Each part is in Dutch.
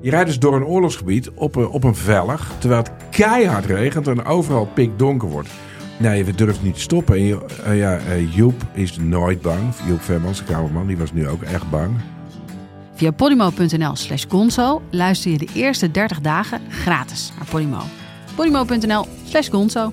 Je rijdt dus door een oorlogsgebied op een, op een vellig, terwijl het keihard regent en overal pikdonker wordt. Nee, we durven niet te stoppen. En eh, ja, eh, Joep is nooit bang. Joep Vermans, de kamerman, die was nu ook echt bang. Via podimo.nl slash gonzo luister je de eerste 30 dagen gratis naar Podimo. podimo.nl slash gonzo.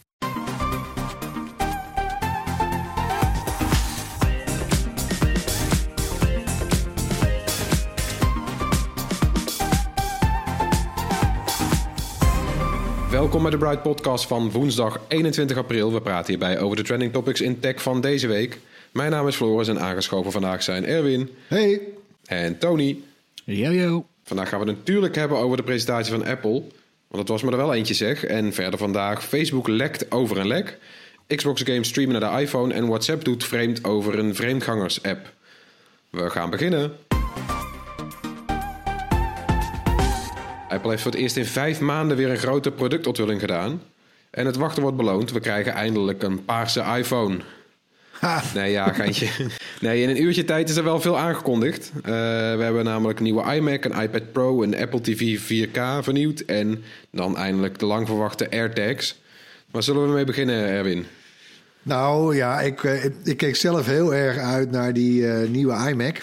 Welkom bij de Bright Podcast van woensdag 21 april. We praten hierbij over de trending topics in tech van deze week. Mijn naam is Floris en aangeschoven vandaag zijn Erwin Hey. en Tony. Yo, yo. Vandaag gaan we het natuurlijk hebben over de presentatie van Apple. Want dat was me er wel eentje zeg. En verder vandaag, Facebook lekt over een lek. Xbox games streamen naar de iPhone en WhatsApp doet vreemd over een vreemdgangers app. We gaan beginnen. Apple heeft voor het eerst in vijf maanden weer een grote productontwikkeling gedaan. En het wachten wordt beloond. We krijgen eindelijk een paarse iPhone. Ha. Nee, ja, geintje. Nee, in een uurtje tijd is er wel veel aangekondigd. Eh, we hebben namelijk een nieuwe iMac, een iPad Pro, een Apple TV 4K vernieuwd. En dan eindelijk de lang verwachte AirTags. Waar zullen we mee beginnen, Erwin? Nou ja, ik, eh, ik keek zelf heel erg uit naar die eh, nieuwe iMac.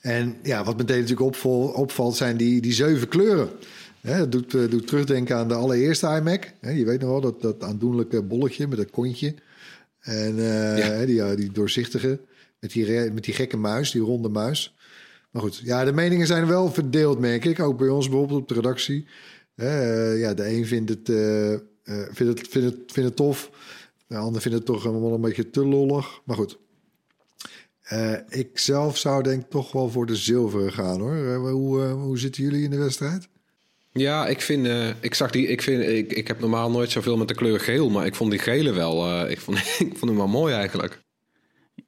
En ja, wat meteen natuurlijk opval, opvalt zijn die, die zeven kleuren. Hè, dat doet, eh, doet terugdenken aan de allereerste iMac. Hè, je weet nog wel, dat, dat aandoenlijke bolletje met dat kontje. En eh, Ja. die, die doorzichtige, met die, met die gekke muis, die ronde muis. Maar goed, ja, de meningen zijn wel verdeeld, merk ik. Ook bij ons bijvoorbeeld op de redactie. Eh, ja, de een vindt het, vindt het, vindt het, vindt het tof. De ander vindt het toch wel een beetje te lollig. Maar goed. Ik zelf zou denk ik toch wel voor de zilveren gaan hoor. Hoe, hoe zitten jullie in de wedstrijd? Ja, ik vind, eh, ik zag die, ik vind, ik, ik heb normaal nooit zoveel met de kleur geel, maar ik vond die gele wel, eh, ik vond, ik vond hem wel mooi eigenlijk.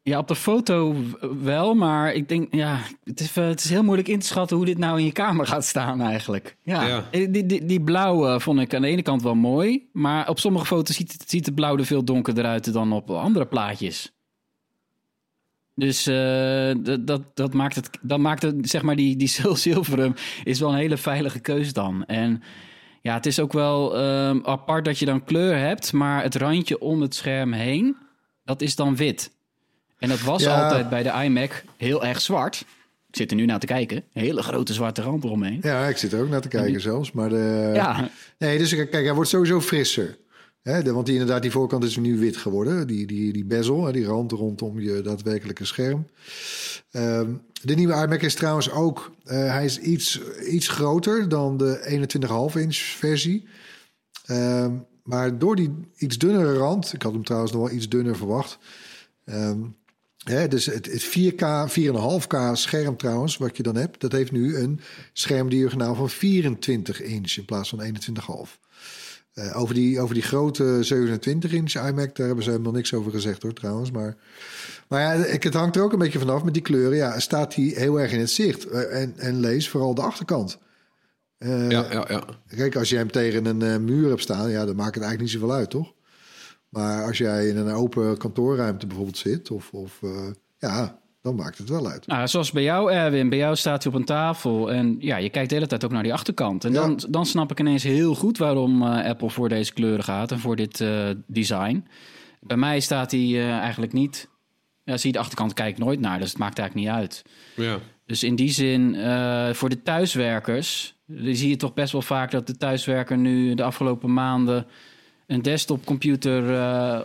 Ja, op de foto wel, maar ik denk, ja, het is, eh, het is heel moeilijk in te schatten hoe dit nou in je kamer gaat staan eigenlijk. Ja, Ja. Die, die, die blauw eh, vond ik aan de ene kant wel mooi, maar op sommige foto's ziet ziet het blauw er veel donkerder uit dan op andere plaatjes. Dus eh, dat, dat, dat maakt het, dat maakt het, zeg maar, die, die Sil Silverum is wel een hele veilige keus dan. En ja, het is ook wel ehm, apart dat je dan kleur hebt, maar het randje om het scherm heen, dat is dan wit. En dat was Ja. altijd bij de iMac heel erg zwart. Ik zit er nu naar te kijken. Een hele grote zwarte rand eromheen. Ja, ik zit er ook naar te kijken zelfs. Maar de, Ja, Nee, dus kijk, hij wordt sowieso frisser. Want die, inderdaad, die voorkant is nu wit geworden. Die, die, die bezel, die rand rondom je daadwerkelijke scherm. Ehm, de nieuwe iMac is trouwens ook... eh, hij is iets, iets groter dan de 21,5 inch versie. Ehm, maar door die iets dunnere rand... Ik had hem trouwens nog wel iets dunner verwacht... Ehm, dus het, het 4K, 4,5K scherm trouwens, wat je dan hebt, dat heeft nu een schermdiagonaal van 24 inch in plaats van 21,5. Eh, over, die, over die grote 27 inch iMac, daar hebben ze helemaal niks over gezegd hoor trouwens. Maar, maar ja, ik, het hangt er ook een beetje vanaf met die kleuren. Ja, staat die heel erg in het zicht. Eh, en, en lees vooral de achterkant. Eh, Ja, ja, ja. Kijk, als je hem tegen een muur hebt staan, ja, dan maakt het eigenlijk niet zoveel uit, toch? Maar als jij in een open kantoorruimte bijvoorbeeld zit, of, of ja, dan maakt het wel uit. nou, zoals bij jou, Erwin. Bij jou staat hij op een tafel. En ja, je kijkt de hele tijd ook naar die achterkant. En Ja. dan, dan snap ik ineens heel goed waarom eh, Apple voor deze kleuren gaat en voor dit eh, design. Bij mij staat hij eh, eigenlijk niet. Ja, zie je de achterkant kijk ik nooit naar, dus het maakt eigenlijk niet uit. ja. Dus in die zin, eh, voor de thuiswerkers, die zie je toch best wel vaak dat de thuiswerker nu de afgelopen maanden een desktopcomputer eh,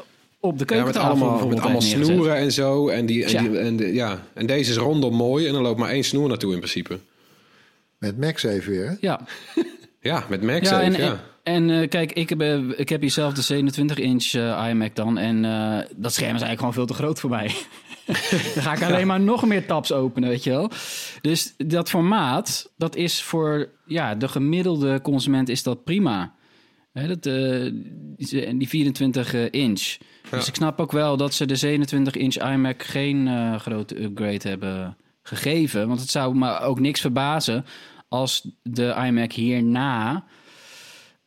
op de Ja, met keukentafel allemaal, met bijvoorbeeld allemaal snoeren en zo. En, die, en, Tja. die, en, de- ja. en deze is rondom mooi en er loopt maar één snoer naartoe in principe. Met Max even weer. Hè? Ja, Ja, met Max ja, en, ja. en, en, eh, kijk, ik heb, eh, ik heb hier zelf de 27-inch iMac dan. En eh, dat scherm is eigenlijk gewoon veel te groot voor mij. dan ga ik alleen maar nog meer tabs openen, weet je wel. Dus dat formaat, dat is voor ja, de gemiddelde consument is dat prima. Hè, dat, eh, die, die 24 eh, inch. Dus ik snap ook wel dat ze de 27 inch iMac geen eh, grote upgrade hebben gegeven. Want het zou me ook niks verbazen als de iMac hierna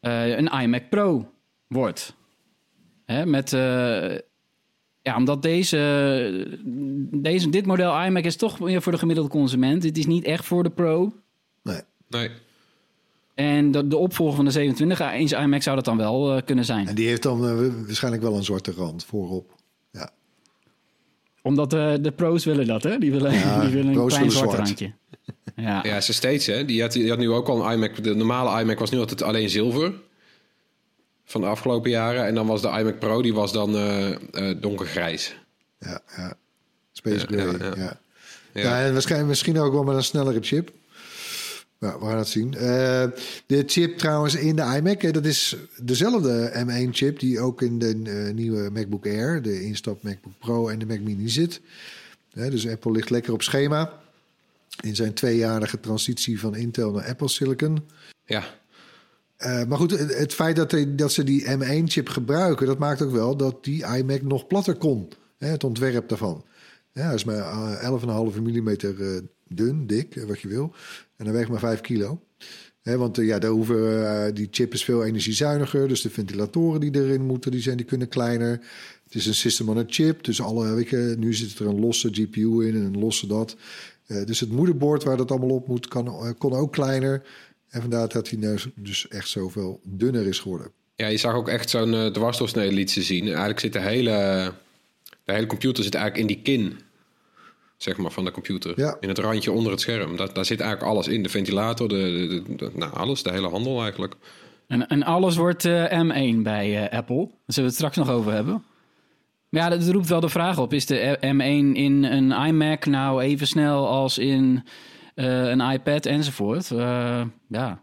eh, een iMac Pro wordt. Hè, met, eh, ja, omdat deze, deze, dit model iMac is toch weer voor de gemiddelde consument. Het is niet echt voor de Pro. Nee. Nee. En de, de opvolger van de 27 inch iMac zou dat dan wel eh, kunnen zijn. En die heeft dan eh, waarschijnlijk wel een zwarte rand voorop. Ja. Omdat eh, de pro's willen dat, hè? Die willen, Ja, die willen een klein willen zwart randje. Ja. Ja, ze steeds, hè. Die had, die had nu ook al een iMac. De normale iMac was nu altijd alleen zilver. Van de afgelopen jaren. En dan was de iMac Pro, die was dan eh, eh, donkergrijs. Ja, ja. Space Ja, Gray, ja, ja. ja. Ja. Ja. en waarschijnlijk misschien ook wel met een snellere chip. Ja, we gaan het zien. Eh, de chip trouwens in de iMac, hè, dat is dezelfde M1-chip die ook in de eh, nieuwe MacBook Air, de instap MacBook Pro en de Mac Mini zit. Dus Apple ligt lekker op schema in zijn tweejarige transitie van Intel naar Apple Silicon. Ja, Eh, maar goed, het, het feit dat, ze die M1-chip gebruiken, dat maakt ook wel dat die iMac nog platter kon. Hè, het ontwerp daarvan. Ja, is maar eh, 11,5 mm dun, dik, wat je wil. En dan weegt maar 5 kilo. Hè, want eh, ja, daar hoeven, eh, die chip is veel energiezuiniger. Dus de ventilatoren die erin moeten, die, zijn, die kunnen kleiner. Het is een system on a chip. Dus alle, weet nu zit er een losse GPU in en een losse dat. Eh, dus het moederbord waar dat allemaal op moet, kan, kon ook kleiner. En vandaar dat hij nou dus echt zoveel dunner is geworden. Ja, je zag ook echt zo'n uh, dwarsdoorsnede liet ze zien. En eigenlijk zit de hele, de hele computer zit eigenlijk in die kin, zeg maar, van de computer. Ja. In het randje onder het scherm. Daar, daar zit eigenlijk alles in. De ventilator, de, de, de- de- nou, alles, de hele handel eigenlijk. En, en alles wordt eh, M1 bij eh, Apple. Daar zullen we het straks nog over hebben. Maar ja, dat roept wel de vraag op. Is de M1 in een iMac nou even snel als in eh, een iPad enzovoort? Eh, ja,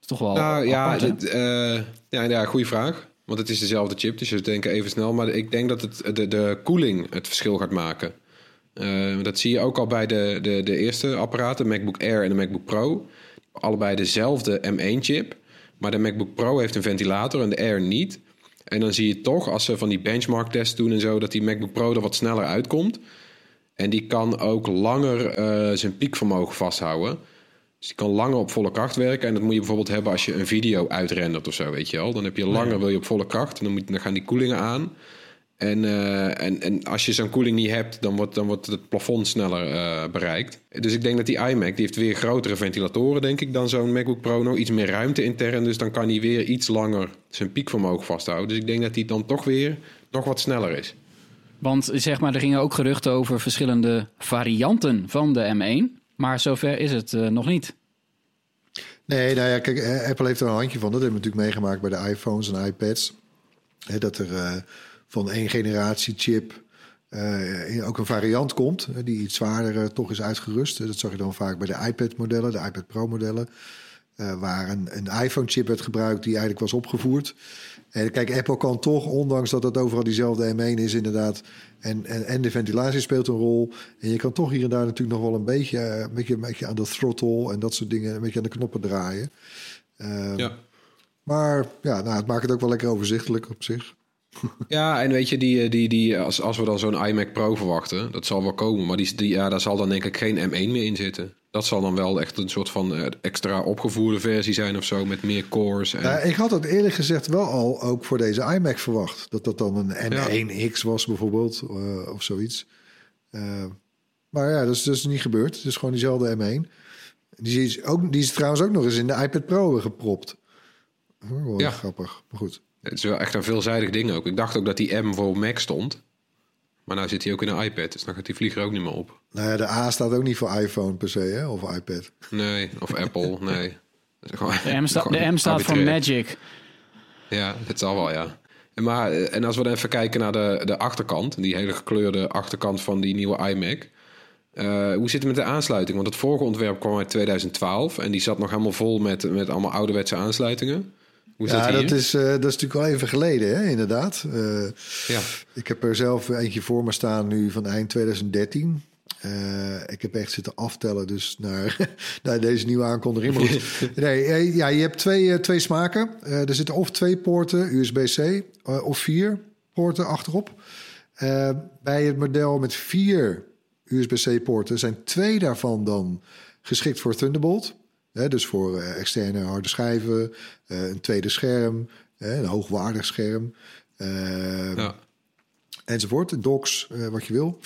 is toch wel Nou ja, apart, hè? het, eh, ja, ja, goede vraag. Want het is dezelfde chip, dus je denkt even snel. Maar ik denk dat het, de, de koeling het verschil gaat maken. Eh, dat zie je ook al bij de, de, de eerste apparaten, de MacBook Air en de MacBook Pro. Allebei dezelfde M1-chip. Maar de MacBook Pro heeft een ventilator en de Air niet. En dan zie je toch, als ze van die benchmark tests doen en zo... dat die MacBook Pro er wat sneller uitkomt. En die kan ook langer eh, zijn piekvermogen vasthouden. Dus die kan langer op volle kracht werken. En dat moet je bijvoorbeeld hebben als je een video uitrendert of zo, weet je wel. Dan heb je langer, wil je op volle kracht. En dan, moet, dan gaan die koelingen aan. En, eh, en, en als je zo'n koeling niet hebt, dan wordt, dan wordt het plafond sneller eh, bereikt. Dus ik denk dat die iMac, die heeft weer grotere ventilatoren, denk ik, dan zo'n MacBook Pro. Nog iets meer ruimte intern, dus dan kan hij weer iets langer zijn piekvermogen vasthouden. Dus ik denk dat hij dan toch weer nog wat sneller is. Want zeg maar, er gingen ook geruchten over verschillende varianten van de M1. Maar zover is het eh, nog niet. Nee, nou ja, kijk, Apple heeft er een handje van. Dat hebben we natuurlijk meegemaakt bij de iPhones en iPads. Hè, dat er eh, van één generatie chip eh, ook een variant komt... hè, die iets zwaarder eh, toch is uitgerust. Dat zag je dan vaak bij de iPad-modellen, de iPad Pro-modellen... eh, waar een, een iPhone-chip werd gebruikt die eigenlijk was opgevoerd. En kijk, Apple kan toch, ondanks dat het overal diezelfde M1 is inderdaad... en, en, en de ventilatie speelt een rol... en je kan toch hier en daar natuurlijk nog wel een beetje, eh, een beetje, een beetje aan de throttle... en dat soort dingen, een beetje aan de knoppen draaien. Ehm, Ja. Maar ja, nou, het maakt het ook wel lekker overzichtelijk op zich. Ja, en weet je, die, die, die, als, als we dan zo'n iMac Pro verwachten, dat zal wel komen. Maar die, die, ja, daar zal dan denk ik geen M1 meer in zitten. Dat zal dan wel echt een soort van eh, extra opgevoerde versie zijn of zo, met meer cores. En, Nou, ik had het eerlijk gezegd wel al ook voor deze iMac verwacht. Dat dat dan een M1X was bijvoorbeeld, eh, of zoiets. Eh, maar ja, dat is dus niet gebeurd. Het is gewoon diezelfde M1. Die is, ook, die is trouwens ook nog eens in de iPad Pro gepropt. Wel Ja. grappig. Maar goed. Het is wel echt een veelzijdig ding ook. Ik dacht ook dat die M voor Mac stond. Maar nou zit hij ook in een iPad, dus dan gaat die vlieger ook niet meer op. Nou ja, de A staat ook niet voor iPhone per se, hè? of iPad. Nee, of Apple, nee. Dat is gewoon- De M, sta- de M staat voor. Magic. Ja, het zal wel, ja. En, maar, eh, en als we dan even kijken naar de, de achterkant, die hele gekleurde achterkant van die nieuwe iMac. Eh, hoe zit het met de aansluiting? Want het vorige ontwerp kwam uit 2012 en die zat nog helemaal vol met, met allemaal ouderwetse aansluitingen. Hoe Ja, dat hier? is, eh, dat is natuurlijk wel even geleden, hè? inderdaad. Eh, Ja. Ik heb er zelf eentje voor me staan nu van eind 2013. Eh, ik heb echt zitten aftellen dus naar, naar deze nieuwe aankondiging. Maar nee, ja, je hebt twee, twee smaken. Er zitten of twee poorten USB-C of vier poorten achterop. Bij het model met vier USB-C poorten zijn twee daarvan dan geschikt voor Thunderbolt. Hè, dus voor eh, externe harde schijven, eh, een tweede scherm, een hoogwaardig scherm. eh, Ja. enzovoort. Docs, eh, wat je wil.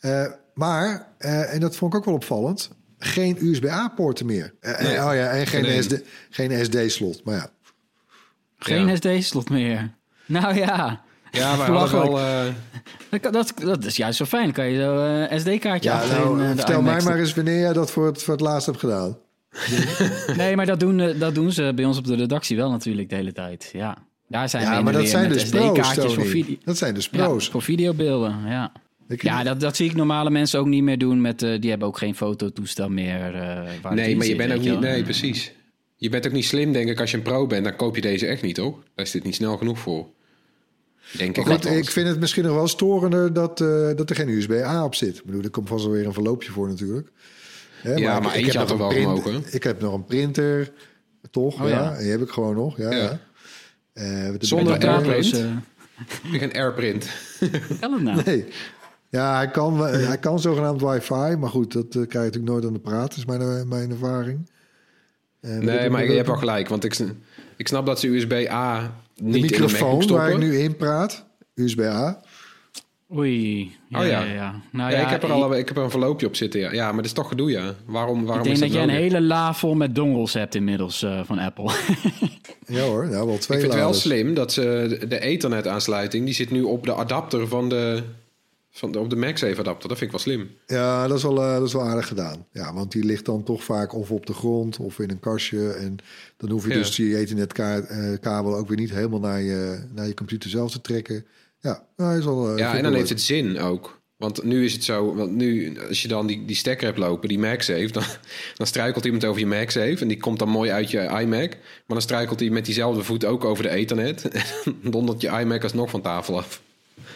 Eh, maar, eh, en dat vond ik ook wel opvallend, geen USB-A-poorten meer. Eh, en- oh ja, en geen, geen SD, geen SD-slot. Maar ja, Geen Ja. SD-slot meer. Nou ja. Ja, maar we hadden Belachelijk. wel... eh, Dat, dat, dat is juist zo fijn. Dan kan je zo eh, SD-kaartje ja nou, vertel mij maar eens wanneer jij dat voor het, voor het laatst hebt gedaan. Nee, maar dat doen, eh, dat doen ze bij ons op de redactie wel natuurlijk de hele tijd. Ja, daar zijn Ja, maar en dat zijn dus pro's, voor video. Dat zijn dus Ja, pro's. voor videobeelden, ja. Ik- Ja, dat, dat zie ik normale mensen ook niet meer doen. Met, eh, die hebben ook geen fototoestel meer. eh, nee, maar je zit, bent ook niet... Nee, precies. Je bent ook niet slim, denk ik. Als je een pro bent, dan koop je deze echt niet, toch? Daar is dit niet snel genoeg voor. Denk ik Maar goed, althans. ik vind het misschien nog wel storender dat, eh, dat er geen USB-A op zit. Ik bedoel, er komt vast wel weer een verloopje voor natuurlijk. Hè, Ja, ik- maar ik eentje heb had nog er een wel print-. Ik heb nog een printer, toch? Oh, ja. die heb ik gewoon nog. Ja, Ja. ja. Eh, wat heb Zonder ik Heb je een airprint? kan het nou? Nee. Ja, hij kan, hij kan zogenaamd wifi. Maar goed, dat eh, krijg je natuurlijk nooit aan de praat. is mijn, eh, mijn ervaring. Eh, Nee, ik maar je hebt wel gelijk. Want ik, ik snap dat ze USB-A De niet in de microfoon waar ik nu in praat, USB-A. Oei. Ja, Oh, ja. ja. ja, Nou, ja, ja, ik, heb er al, ik heb er een verloopje op zitten. Ja, ja maar dat is toch gedoe, ja. Waarom, waarom Ik denk is dat dat jij een hele la vol met dongles hebt inmiddels eh, van Apple. Ja hoor, ja, wel twee Ik vind het wel slim dat ze de- de Ethernet-aansluiting... die zit nu op de adapter van de... Van de op de MagSafe-adapter. Dat vind ik wel slim. Ja, dat is, wel, eh, dat is wel aardig gedaan. Ja, want die ligt dan toch vaak of op de grond of in een kastje. En dan hoef je Ja. dus die Ethernet-kabel ook weer niet helemaal naar je, naar je computer zelf te trekken. Ja, nou, is wel, eh, Ja, en dan heeft het zin ook. Want nu is het zo, want nu, als je dan die, die stekker hebt lopen, die MagSafe, dan, dan struikelt iemand over je MagSafe en die komt dan mooi uit je iMac. Maar dan struikelt hij met diezelfde voet ook over de Ethernet. En dan dondert je iMac alsnog van tafel af.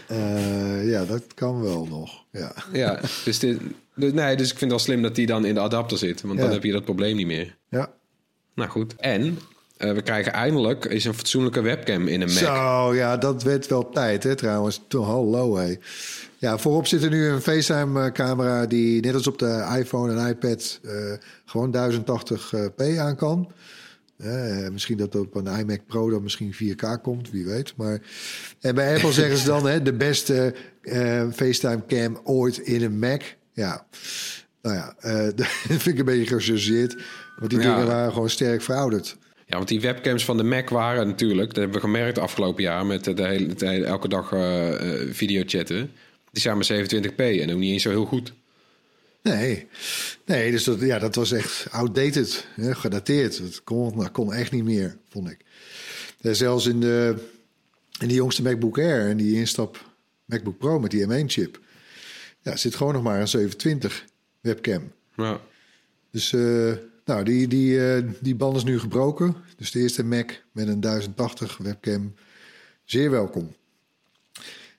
Eh, ja, dat kan wel nog. Ja. Ja, dus, dit, dus, nee, dus ik vind het wel slim dat die dan in de adapter zit. Want dan heb je dat probleem niet meer. ja. Nou goed. En eh, we krijgen eindelijk is een fatsoenlijke webcam in een Mac. Zo, ja, dat werd wel tijd, hè, trouwens. Hallo, hé. Ja, voorop zit er nu een FaceTime-camera die net als op de iPhone en iPad eh, gewoon 1080p aan kan. Eh, misschien dat op een iMac Pro dan misschien 4K komt, wie weet. Maar, en bij Apple zeggen ze dan hè, de beste eh, FaceTime-cam ooit in een Mac. Ja, nou ja, eh, dat vind ik een beetje gechargeerd. Want die Ja. dingen waren gewoon sterk verouderd. Ja, want die webcams van de Mac waren natuurlijk, dat hebben we gemerkt afgelopen jaar met de hele, de hele- elke dag eh eh, videochatten. Die zijn maar 27p en ook niet eens zo heel goed. Nee, nee dus dat, ja, dat was echt outdated, hè, gedateerd. Dat kon, dat kon echt niet meer, vond ik. En zelfs in de, in de jongste MacBook Air en die instap MacBook Pro met die M1-chip... Ja, zit gewoon nog maar een 720 webcam. Ja. Dus eh, nou, die, die, eh, die band is nu gebroken. Dus de eerste Mac met een 1080 webcam, zeer welkom.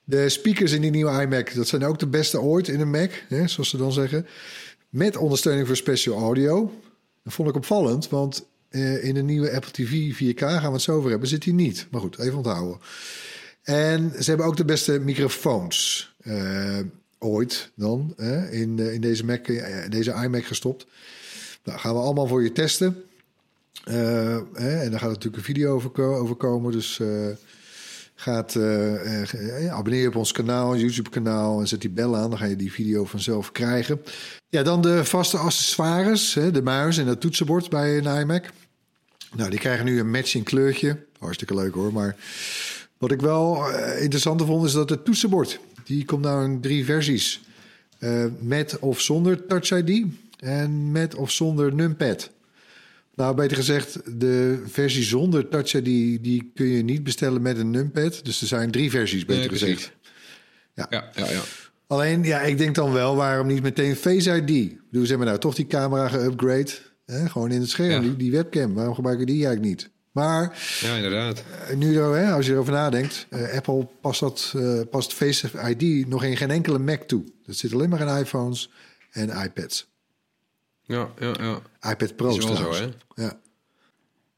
De speakers in die nieuwe iMac, dat zijn ook de beste ooit in een Mac, hè, zoals ze dan zeggen. Met ondersteuning voor special audio. Dat vond ik opvallend, want eh, in de nieuwe Apple TV 4K gaan we het zo over hebben, zit die niet. Maar goed, even onthouden. En ze hebben ook de beste microfoons eh, ooit dan in, in, deze Mac, deze iMac gestopt. Nou, gaan we allemaal voor je testen. Eh, hè, en daar gaat natuurlijk een video over, ko- over komen. Dus eh, gaat, eh, abonneer je op ons kanaal, YouTube-kanaal... en zet die bel aan, dan ga je die video vanzelf krijgen. Ja, dan de vaste accessoires. Hè, de muis en het toetsenbord bij een iMac. Nou, die krijgen nu een matching kleurtje. Hartstikke leuk hoor, maar... Wat ik wel eh, interessant vond, is dat het toetsenbord... die komt nou in drie versies. Met of zonder Touch ID en met of zonder numpad. Nou, beter gezegd, de versie zonder Touch ID... die kun je niet bestellen met een numpad. Dus er zijn drie versies, beter Nee, gezegd. Ja, ja, ja. Alleen, ja, ik denk dan wel, waarom niet meteen Face ID? Bedoel, zeg maar nou, toch die camera geüpgrade. Hè? Gewoon in het scherm, die, die webcam. Waarom gebruiken die eigenlijk niet? Maar Ja, inderdaad. eh, nu, hè, als je erover nadenkt, eh, Apple past, dat, eh, past Face ID nog in geen enkele Mac toe. Dat zit alleen maar in iPhones en iPads. Ja, ja, ja. iPad Pro Is wel zo, hè? Ja.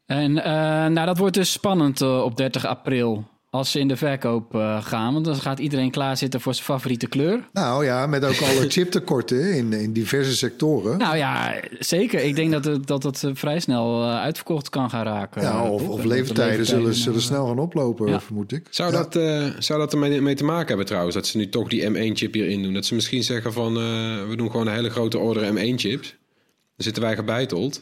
En eh, nou, dat wordt dus spannend eh, op 30 april. Als ze in de verkoop eh, gaan. Want dan gaat iedereen klaarzitten voor zijn favoriete kleur. Nou ja, met ook alle chiptekorten in, in diverse sectoren. Nou ja, zeker. Ik denk dat het, dat het vrij snel eh, uitverkocht kan gaan raken. ja, of, of leeftijden zullen, zullen snel gaan oplopen, Ja. vermoed ik. Zou, Ja. dat, eh, zou dat ermee mee te maken hebben trouwens? Dat ze nu toch die M1-chip hierin doen? Dat ze misschien zeggen van... eh, we doen gewoon een hele grote order M1-chips. Dan zitten wij gebeiteld.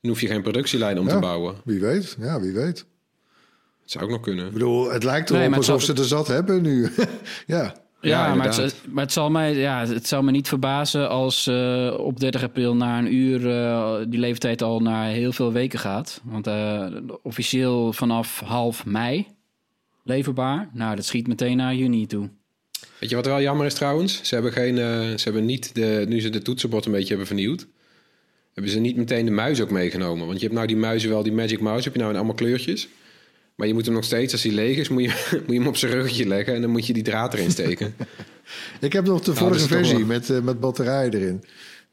Dan hoef je geen productielijn om Ja. te bouwen. Wie weet, ja, wie weet. Dat zou ook nog kunnen. Ik bedoel, het lijkt erop Nee, het alsof zal- ze er zat hebben nu. ja. Ja, Ja, maar, het, maar het zal mij, ja, het zou me niet verbazen als eh, op 30 april na een uur eh, die leeftijd al naar heel veel weken gaat. Want eh, officieel vanaf half mei leverbaar. Nou, dat schiet meteen naar juni toe. Weet je wat wel jammer is trouwens? Ze hebben, geen, eh, ze hebben niet, de, nu ze de toetsenbord een beetje hebben vernieuwd... hebben ze niet meteen de muis ook meegenomen. Want je hebt nou die muizen wel, die Magic Mouse... heb je nou in allemaal kleurtjes. Maar je moet hem nog steeds, als hij leeg is... moet je, moet je hem op zijn ruggetje leggen... en dan moet je die draad erin steken. Ik heb nog de Nou, vorige versie wel- met, eh, met batterijen erin.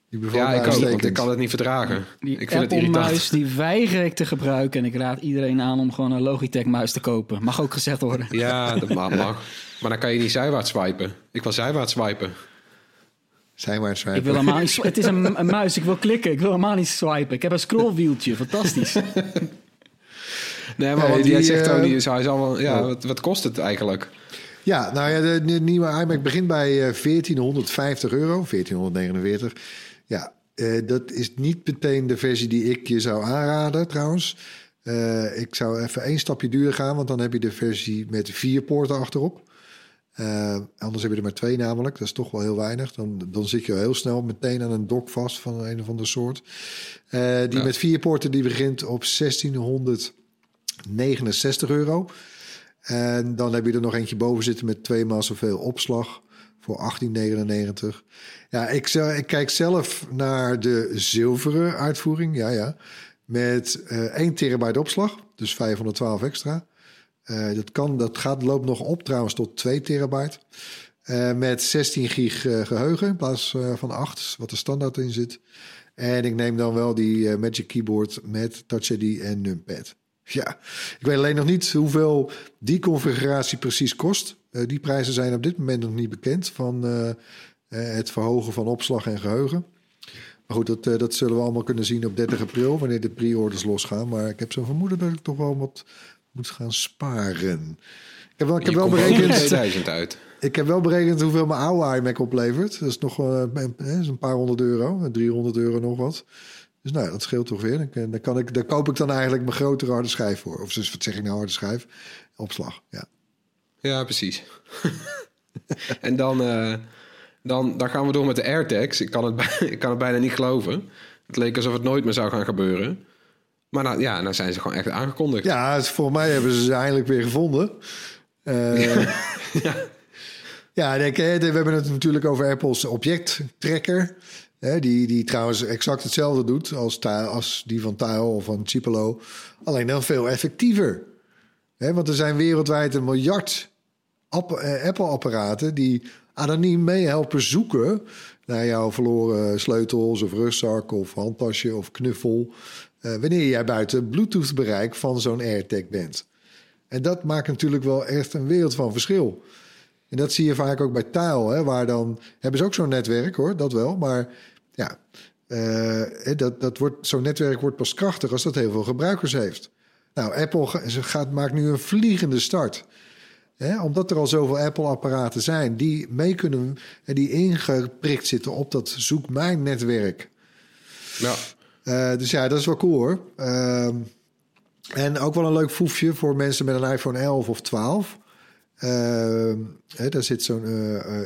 Die ja, ik ook, want uitstekend. ik kan het niet verdragen. Die ik vind het Apple irritant. muis, die weiger ik te gebruiken. En ik raad iedereen aan om gewoon een Logitech muis te kopen. Mag ook gezegd worden. Ja, dat mag, mag. Maar dan kan je niet zijwaarts swipen. Ik wil zijwaarts swipen. Zijn maar het Ik wil helemaal niet, het is een, een muis, ik wil klikken. Ik wil helemaal niet swipen. Ik heb een scrollwieltje, fantastisch. Nee, maar Nee, die, jij zegt eh, die is, hij is al, ja, oh. wat, wat kost het eigenlijk? Ja, nou ja, de, de nieuwe iMac begint bij eh 1450 euro, 1449. Ja, eh, dat is niet meteen de versie die ik je zou aanraden trouwens. Eh, ik zou even één stapje duurder gaan, want dan heb je de versie met vier poorten achterop. Eh, anders heb je er maar twee namelijk. Dat is toch wel heel weinig. Dan, dan zit je heel snel meteen aan een dock vast van een of ander soort. Eh, die Ja. met vier poorten die begint op 1669 euro. En dan heb je er nog eentje boven zitten met twee maal zoveel opslag voor 1899. Ja, ik, ik kijk zelf naar de zilveren uitvoering. Ja, ja. Met eh 1 terabyte opslag, dus 512 extra. Eh, dat, kan, dat gaat, loopt nog op trouwens tot 2 terabyte. Eh, met 16 gig eh, geheugen in plaats van 8, wat er standaard in zit. En ik neem dan wel die Magic Keyboard met Touch ID en numpad. Ja, ik weet alleen nog niet hoeveel die configuratie precies kost. Die prijzen zijn op dit moment nog niet bekend van het verhogen van opslag en geheugen. Maar goed, dat, dat zullen we allemaal kunnen zien op 30 april, wanneer de pre-orders losgaan. Maar ik heb zo'n vermoeden dat ik toch wel wat moet gaan sparen. Ik heb wel, ik heb wel berekend. 2000 uit. Ik heb wel berekend hoeveel mijn oude iMac oplevert. Dat is nog eh, een, is een paar honderd euro. 300 euro nog wat. Dus nou, dat scheelt toch weer. Dan, dan, kan ik, daar koop ik dan eigenlijk mijn grotere harde schijf voor. Of dus, wat zeg ik nou, harde schijf? Opslag, ja. Ja, precies. en dan, eh, dan, dan gaan we door met de AirTags. Ik kan, het, ik kan het bijna niet geloven. Het leek alsof het nooit meer zou gaan gebeuren. Maar nou, ja, nou zijn ze gewoon echt aangekondigd. Ja, volgens mij hebben ze ze eindelijk weer gevonden. Eh, ja, denk, we hebben het natuurlijk over Apple's objecttrekker. Die, die trouwens exact hetzelfde doet als, als die van Tile of van Chipolo. Alleen dan veel effectiever. Want er zijn wereldwijd een miljard eh, Apple-apparaten... die anoniem meehelpen zoeken naar jouw verloren sleutels of rugzak of handtasje of knuffel. Eh, wanneer jij buiten Bluetooth-bereik van zo'n AirTag bent. En dat maakt natuurlijk wel echt een wereld van verschil. En dat zie je vaak ook bij Tile, hè, waar dan hebben ze ook zo'n netwerk hoor, dat wel. Maar ja, eh, dat, dat wordt, zo'n netwerk wordt pas krachtig als dat heel veel gebruikers heeft. Nou, Apple gaat, maakt nu een vliegende start. Hè, omdat er al zoveel Apple-apparaten zijn die mee kunnen en die ingeprikt zitten op dat zoek mijn netwerk. Ja. Eh, dus ja, dat is wel cool hoor. Ehm, en ook wel een leuk foefje voor mensen met een iPhone 11 of 12. Ehm, hè, daar zit zo'n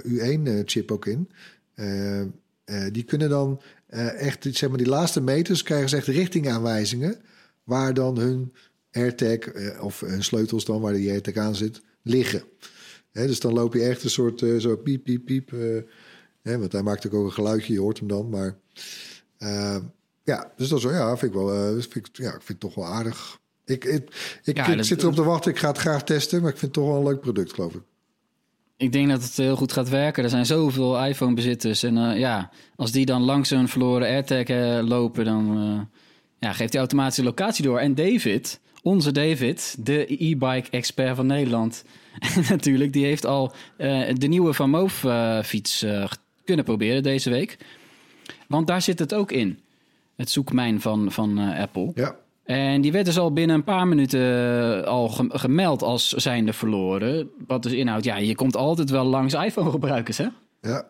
U1-chip ook in. Eh, eh, die kunnen dan eh, echt, zeg maar, die laatste meters krijgen ze echt richtingaanwijzingen. Waar dan hun AirTag eh, of hun sleutels dan, waar die AirTag aan zit, liggen. Dus dan loop je echt een soort eh, zo piep, piep, piep. eh, want hij maakt ook een geluidje, je hoort hem dan. Maar eh, ja, dus dat is wel, ja, vind ik wel, eh, vind ik, ja, ik vind het toch wel aardig. Ik, ik, ik, Ja, ik dat- zit erop te wachten. Ik ga het graag testen. Maar ik vind het toch wel een leuk product, geloof ik. Ik denk dat het heel goed gaat werken. Er zijn zoveel iPhone-bezitters. En eh, ja, als die dan langs een verloren AirTag eh, lopen, dan ja, geeft hij automatisch de locatie door. En David, onze David, de e-bike-expert van Nederland, natuurlijk, die heeft al de nieuwe Van Moof-fiets eh, kunnen proberen deze week. Want daar zit het ook in. Het zoekmijn van, van eh, Apple. Ja. En die werd dus al binnen een paar minuten eh, al gem- gemeld als zijnde verloren. Wat dus inhoudt, ja, je komt altijd wel langs iPhone-gebruikers, hè? Ja.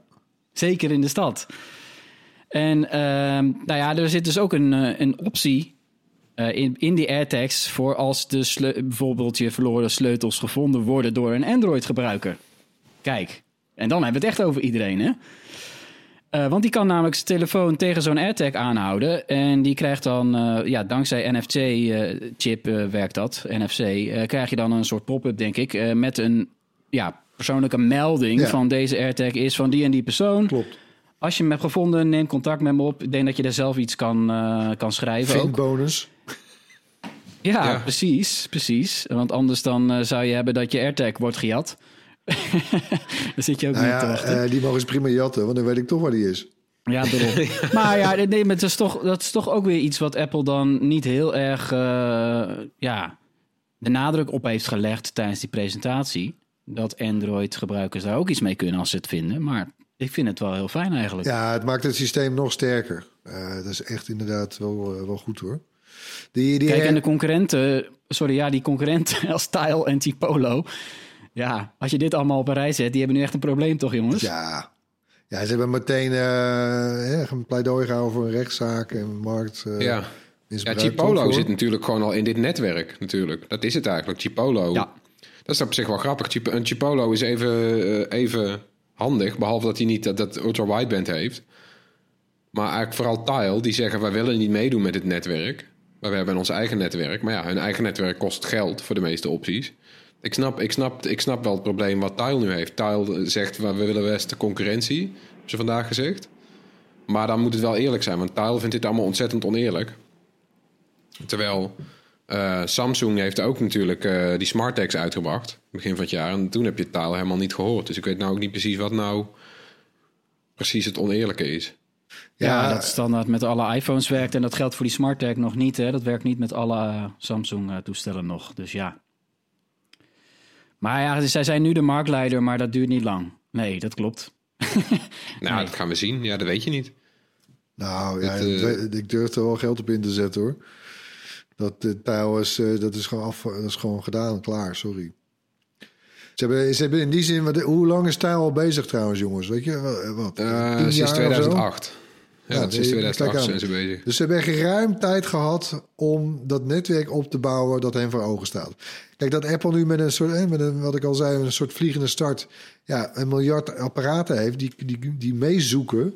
Zeker in de stad. En ehm, nou ja, er zit dus ook een, eh, een optie in, in die AirTags voor als de bijvoorbeeld je verloren sleutels gevonden worden door een Android-gebruiker. Kijk, en dan hebben we het echt over iedereen, hè? Eh, want die kan namelijk zijn telefoon tegen zo'n AirTag aanhouden. En die krijgt dan, eh, ja, dankzij NFC-chip eh, werkt dat, NFC, eh, krijg je dan een soort pop-up, denk ik, eh, met een ja, persoonlijke melding Ja. van deze AirTag is van die en die persoon. Klopt. Als je hem hebt gevonden, neem contact met me op. Ik denk dat je daar zelf iets kan, eh, kan schrijven. Vind Ook. bonus. Ja, Ja. precies, precies. Want anders dan eh, zou je hebben dat je AirTag wordt gejat. Daar zit je ook Nou niet te ja, wachten. eh, die mogen ze prima jatten, want dan weet ik toch waar die is. Ja, daarom. maar ja, nee, maar het is toch, dat is toch ook weer iets wat Apple dan niet heel erg eh, ja, de nadruk op heeft gelegd tijdens die presentatie. Dat Android-gebruikers daar ook iets mee kunnen als ze het vinden. Maar ik vind het wel heel fijn eigenlijk. Ja, het maakt het systeem nog sterker. Eh, dat is echt inderdaad wel, wel goed hoor. Die, die Kijk, en de concurrenten, sorry, ja, die concurrenten als Tile en T-Polo. Ja, als je dit allemaal op een rij zet, die hebben nu echt een probleem toch, jongens? Ja. ja, ze hebben meteen eh, een pleidooi gehouden voor een rechtszaak en markt. eh, Ja. Ja, Chipolo zit natuurlijk gewoon al in dit netwerk natuurlijk. Dat is het eigenlijk. Chipolo. Ja. Dat is op zich wel grappig. Chip- Een Chipolo is even, eh, even handig. Behalve dat hij niet dat, dat ultra-wideband heeft. Maar eigenlijk vooral Tile. Die zeggen wij willen niet meedoen met het netwerk. Maar we hebben ons eigen netwerk. Maar ja, hun eigen netwerk kost geld voor de meeste opties. Ik snap, ik snap, ik snap wel het probleem wat Tile nu heeft. Tile zegt we willen best de concurrentie. Hebben ze vandaag gezegd. Maar dan moet het wel eerlijk zijn. Want Tile vindt dit allemaal ontzettend oneerlijk. Terwijl eh, Samsung heeft ook natuurlijk eh, die smart tags uitgebracht. Begin van het jaar. En toen heb je taal helemaal niet gehoord. Dus ik weet nou ook niet precies wat nou precies het oneerlijke is. Ja, Ja, dat standaard met alle iPhones werkt. En dat geldt voor die Smart Tag nog niet. Hè? Dat werkt niet met alle eh, Samsung-toestellen nog. Dus ja. Maar ja, dus zij zijn nu de marktleider, maar dat duurt niet lang. Nee, dat klopt. Nou, Nee. dat gaan we zien. Ja, dat weet je niet. Nou ja, eh, dat ik durf er wel geld op in te zetten hoor. Dat de tijl is, eh, dat is gewoon af, dat is gewoon gedaan, klaar, sorry. Ze hebben, ze hebben in die zin, wat, hoe lang is tijl al bezig trouwens, jongens? Weet je, wat? Eh, tien sinds jaar of zo? 2008. Ja, Ja, sinds nee, 2008 kijk zijn ze bezig. Dus ze hebben echt ruim tijd gehad om dat netwerk op te bouwen dat hen voor ogen staat. Kijk, dat Apple nu met een soort, met een, wat ik al zei, een soort vliegende start, ja, een miljard apparaten heeft die, die, die meezoeken.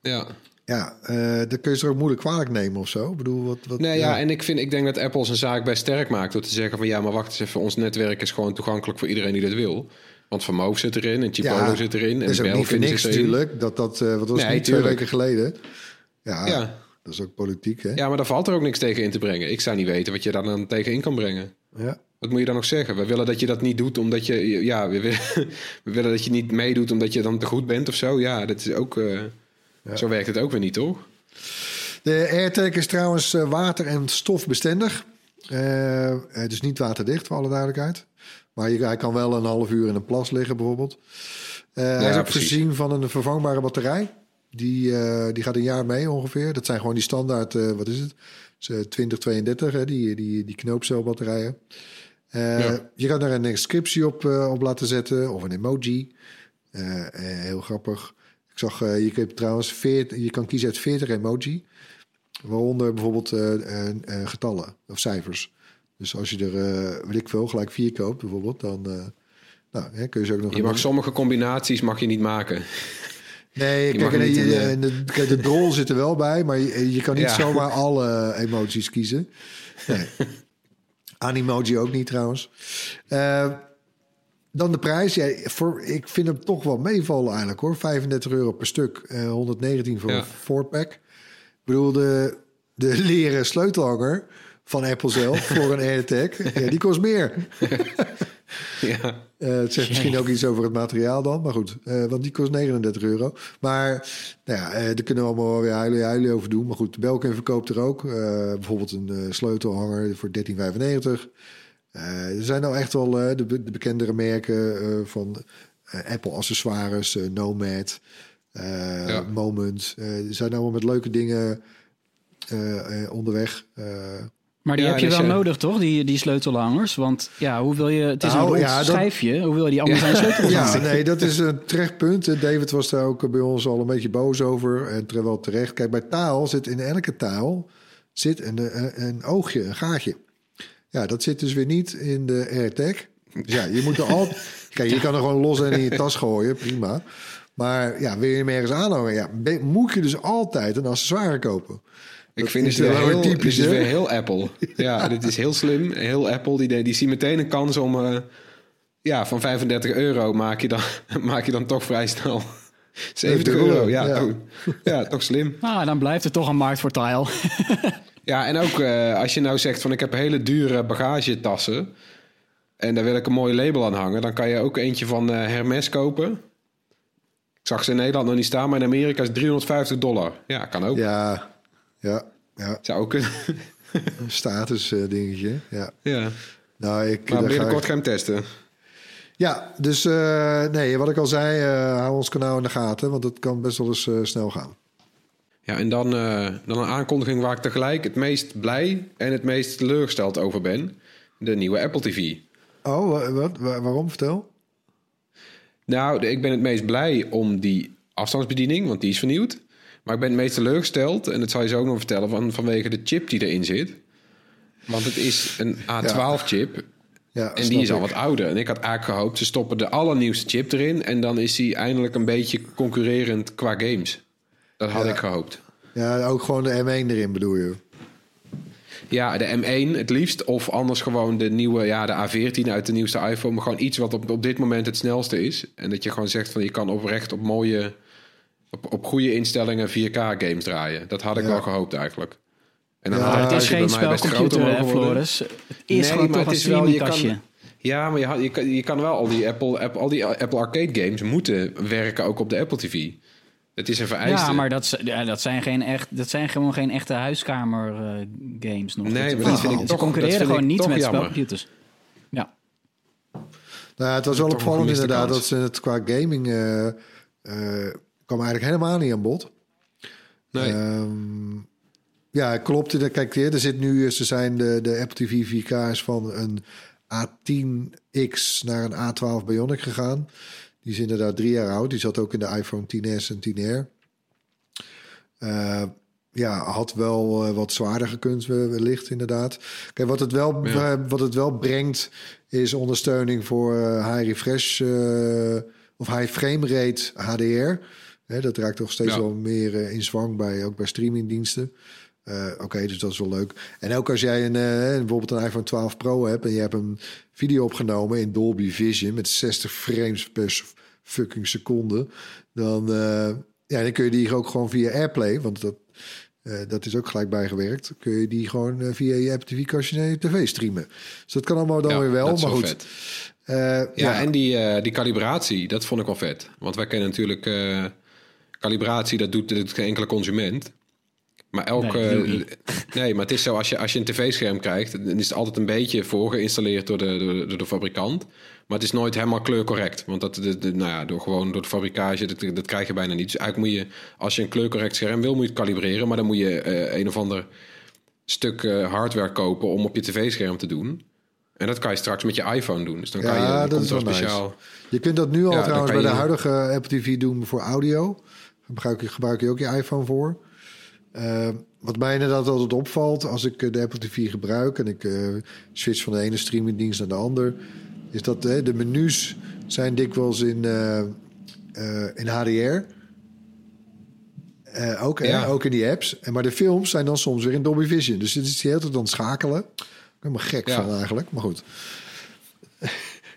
Ja. Ja, eh dat kun je ze ook moeilijk kwalijk nemen of zo. Ik bedoel, wat, wat, Nee, ja, en ik, vind, ik denk dat Apple zijn zaak best sterk maakt door te zeggen van ja, maar wacht eens even, ons netwerk is gewoon toegankelijk voor iedereen die dat wil. Want Van Moof zit erin en Chipolo Ja, zit erin en is ook niet voor niks natuurlijk. Dat, dat, eh, wat was Nee, niet twee weken geleden? Ja, Ja. dat is ook politiek, hè? Ja, maar daar valt er ook niks tegen in te brengen. Ik zou niet weten wat je daar dan tegen in kan brengen. Ja. Wat moet je dan nog zeggen? We willen dat je dat niet doet omdat je... Ja, we willen, we willen dat je niet meedoet omdat je dan te goed bent of zo. Ja, dat is ook... eh, Zo werkt het ook weer niet, toch? De AirTag is trouwens eh, water- en stofbestendig. Het is niet waterdicht, voor alle duidelijkheid. Maar je, hij kan wel een half uur in een plas liggen, bijvoorbeeld. Eh, hij is ook precies. voorzien van een vervangbare batterij. Die, eh, die gaat een jaar mee ongeveer. Dat zijn gewoon die standaard, eh, wat is het? Dus, eh, 2032, hè, die, die, die knoopcelbatterijen. Ja. Je kan daar een inscriptie op, op laten zetten of een emoji. Heel grappig. Ik zag, je, kunt trouwens 40, je kan kiezen uit 40 emoji. Waaronder bijvoorbeeld getallen of cijfers. Dus als je er, eh weet ik veel, gelijk vier koopt bijvoorbeeld, dan eh, nou, hè, kun je ze ook nog... Je mag sommige combinaties mag je niet maken. Nee, je kijk, niet je- een, eh, de, kijk, de drol zit er wel bij, maar je, je kan niet Ja. zomaar alle emoties kiezen. Nee. Animoji ook niet trouwens. Dan de prijs. Ja, voor, ik vind hem toch wel meevallen eigenlijk hoor. 35 euro per stuk. eh 119 voor Ja. een 4-pack. Ik bedoel, de, de leren sleutelhanger van Apple zelf voor een AirTag. Ja, die kost meer. Ja. Eh, het zegt misschien ook iets over het materiaal dan. Maar goed, eh, want die kost 39 euro. Maar nou ja, eh, daar kunnen we allemaal weer huilen, huilen over doen. Maar goed, Belkin verkoopt er ook. bijvoorbeeld een sleutelhanger voor 13,95. Eh, er zijn nou echt wel de, be- de bekendere merken van Apple accessoires, Nomad, Ja. Moment. Er zijn allemaal met leuke dingen onderweg. Eh, Maar die Ja, heb je dus, wel eh, nodig, toch? Die, die sleutelhangers. Want ja, hoe wil je... Het is Nou, een rond ja, dat-. Hoe wil je die anders aan je sleutel Ja, nee, dat is een terecht punt. Eh, David was daar ook bij ons al een beetje boos over. En terwijl terecht. Kijk, bij taal zit in elke taal zit een, een, een oogje, een gaatje. Ja, dat zit dus weer niet in de AirTag. Dus ja, je moet er al. Kijk, je kan er gewoon los en in je tas gooien, prima. Maar ja, wil je hem ergens aanhangen? Ja, moet je dus altijd een accessoire kopen. Ik Dat vind is het weer wel heel, typisch, dit is weer heel Apple. Ja, dit is heel slim. Heel Apple. Die, die zien meteen een kans om... eh, ja, van 35 euro maak je dan, maak je dan toch vrij snel 70 euro. Ja, ja. toch- ja, toch slim. Nou, dan blijft er toch een markt voor tile. Ja, en ook eh, als je nou zegt van ik heb hele dure bagagetassen... en daar wil ik een mooi label aan hangen... dan kan je ook eentje van eh, Hermes kopen. Ik zag ze in Nederland nog niet staan, maar in Amerika is het 350 dollar. Ja, kan ook. Ja, ja, ja. Zou ook kunnen. Een status eh, dingetje. Ja. ja. Nou, ik, Maar ga binnenkort ik- ga hem testen. Ja, dus eh, nee, wat ik al zei, eh, hou ons kanaal in de gaten, want het kan best wel eens snel gaan. Ja, en dan, dan een aankondiging waar ik tegelijk het meest blij en het meest teleurgesteld over ben. De nieuwe Apple TV. Oh, wa- wat, Wa- waarom? Vertel. Nou, ik ben het meest blij om die afstandsbediening, want die is vernieuwd. Maar ik ben het meest teleurgesteld, en dat zal je zo ook nog vertellen, van, vanwege de chip die erin zit. Want het is een A12-chip Ja, en die is al ik. wat ouder. En ik had eigenlijk gehoopt, ze stoppen de allernieuwste chip erin... en dan is die eindelijk een beetje concurrerend qua games. Dat had Ja. ik gehoopt. Ja, ook gewoon de M1 erin bedoel je. Ja, de M1 het liefst. Of anders gewoon de nieuwe, ja, de A14 uit de nieuwste iPhone. Maar gewoon iets wat op, op dit moment het snelste is. En dat je gewoon zegt van je kan oprecht op mooie, op, op goede instellingen 4K games draaien. Dat had ik Ja. wel gehoopt eigenlijk. En dan Ja, het is bij geen mij best groter spelcomputer, hè. Floris. Het is Nee, gewoon maar toch het een is wel- je kan-. Ja, maar je, had- je, kan, je kan wel al die Apple, Apple, al die Apple Arcade games moeten werken ook op de Apple TV. Het is een vereiste. Ja, maar dat, ja, dat, zijn geen echt, dat zijn gewoon geen echte huiskamer eh, games nog. Nee, maar dat vind ik Ze toch- concurreren dat vind gewoon ik niet met jammer. spelcomputers. Ja. Nou, het was wel opvallend inderdaad kans. dat ze het qua gaming eh, eh, kwam eigenlijk helemaal niet aan bod. Nee. Ehm, ja, klopt. Kijk, er zit nu, ze zijn de, de Apple TV 4K's van een A10X naar een A12 Bionic gegaan. Die is inderdaad drie jaar oud. Die zat ook in de iPhone 10s en 10R. Eh, ja, had wel eh, wat zwaarder gekund, we- wellicht inderdaad. Kijk, wat het wel, Ja. eh, wat het wel brengt, is ondersteuning voor eh, high refresh of high frame rate HDR. Hè, dat raakt toch steeds Ja. wel meer eh, in zwang bij, ook bij streamingdiensten. Eh, Oké, dus dat is wel leuk. En ook als jij een, eh, bijvoorbeeld een iPhone 12 Pro hebt en je hebt een video opgenomen in Dolby Vision met 60 frames per fucking seconde, dan, ja, dan kun je die ook gewoon via AirPlay, want dat, dat is ook gelijk bijgewerkt, kun je die gewoon via je Apple TV-kastje naar je tv streamen. Dus dat kan allemaal dan Ja, weer wel, maar goed. vet. Ja, ja, en die, die calibratie, dat vond ik wel vet. Want wij kennen natuurlijk calibratie, dat doet, dat doet geen enkele consument. Maar elke. Nee, Nee, maar het is zo, als je, als je een tv-scherm krijgt, dan is het altijd een beetje voorgeïnstalleerd door de, door, de- door de fabrikant. Maar het is nooit helemaal kleurcorrect. Want dat, de, de- nou ja, door, gewoon door de fabrikage, dat, dat krijg je bijna niet. Dus eigenlijk moet je, als je een kleurcorrect scherm wil, moet je het kalibreren. Maar dan moet je eh, een of ander stuk eh, hardware kopen om op je tv-scherm te doen. En dat kan je straks met je iPhone doen. Dus dan kan je Ja, dan dat is wel nice. speciaal. Je kunt dat nu al Ja, trouwens bij de je- huidige Apple TV doen voor audio. Gebruik je, gebruik je ook je iPhone voor. Eh, wat mij inderdaad altijd opvalt als ik eh, de Apple TV gebruik en ik eh, switch van de ene streamingdienst naar de ander, is dat de menus zijn dikwijls in, eh, in HDR. Ook, hè, Ja. ook in die apps. En maar de films zijn dan soms weer in Dolby Vision. Dus het is de hele tijd aan het schakelen. Ik ben me gek Ja. van eigenlijk, maar goed.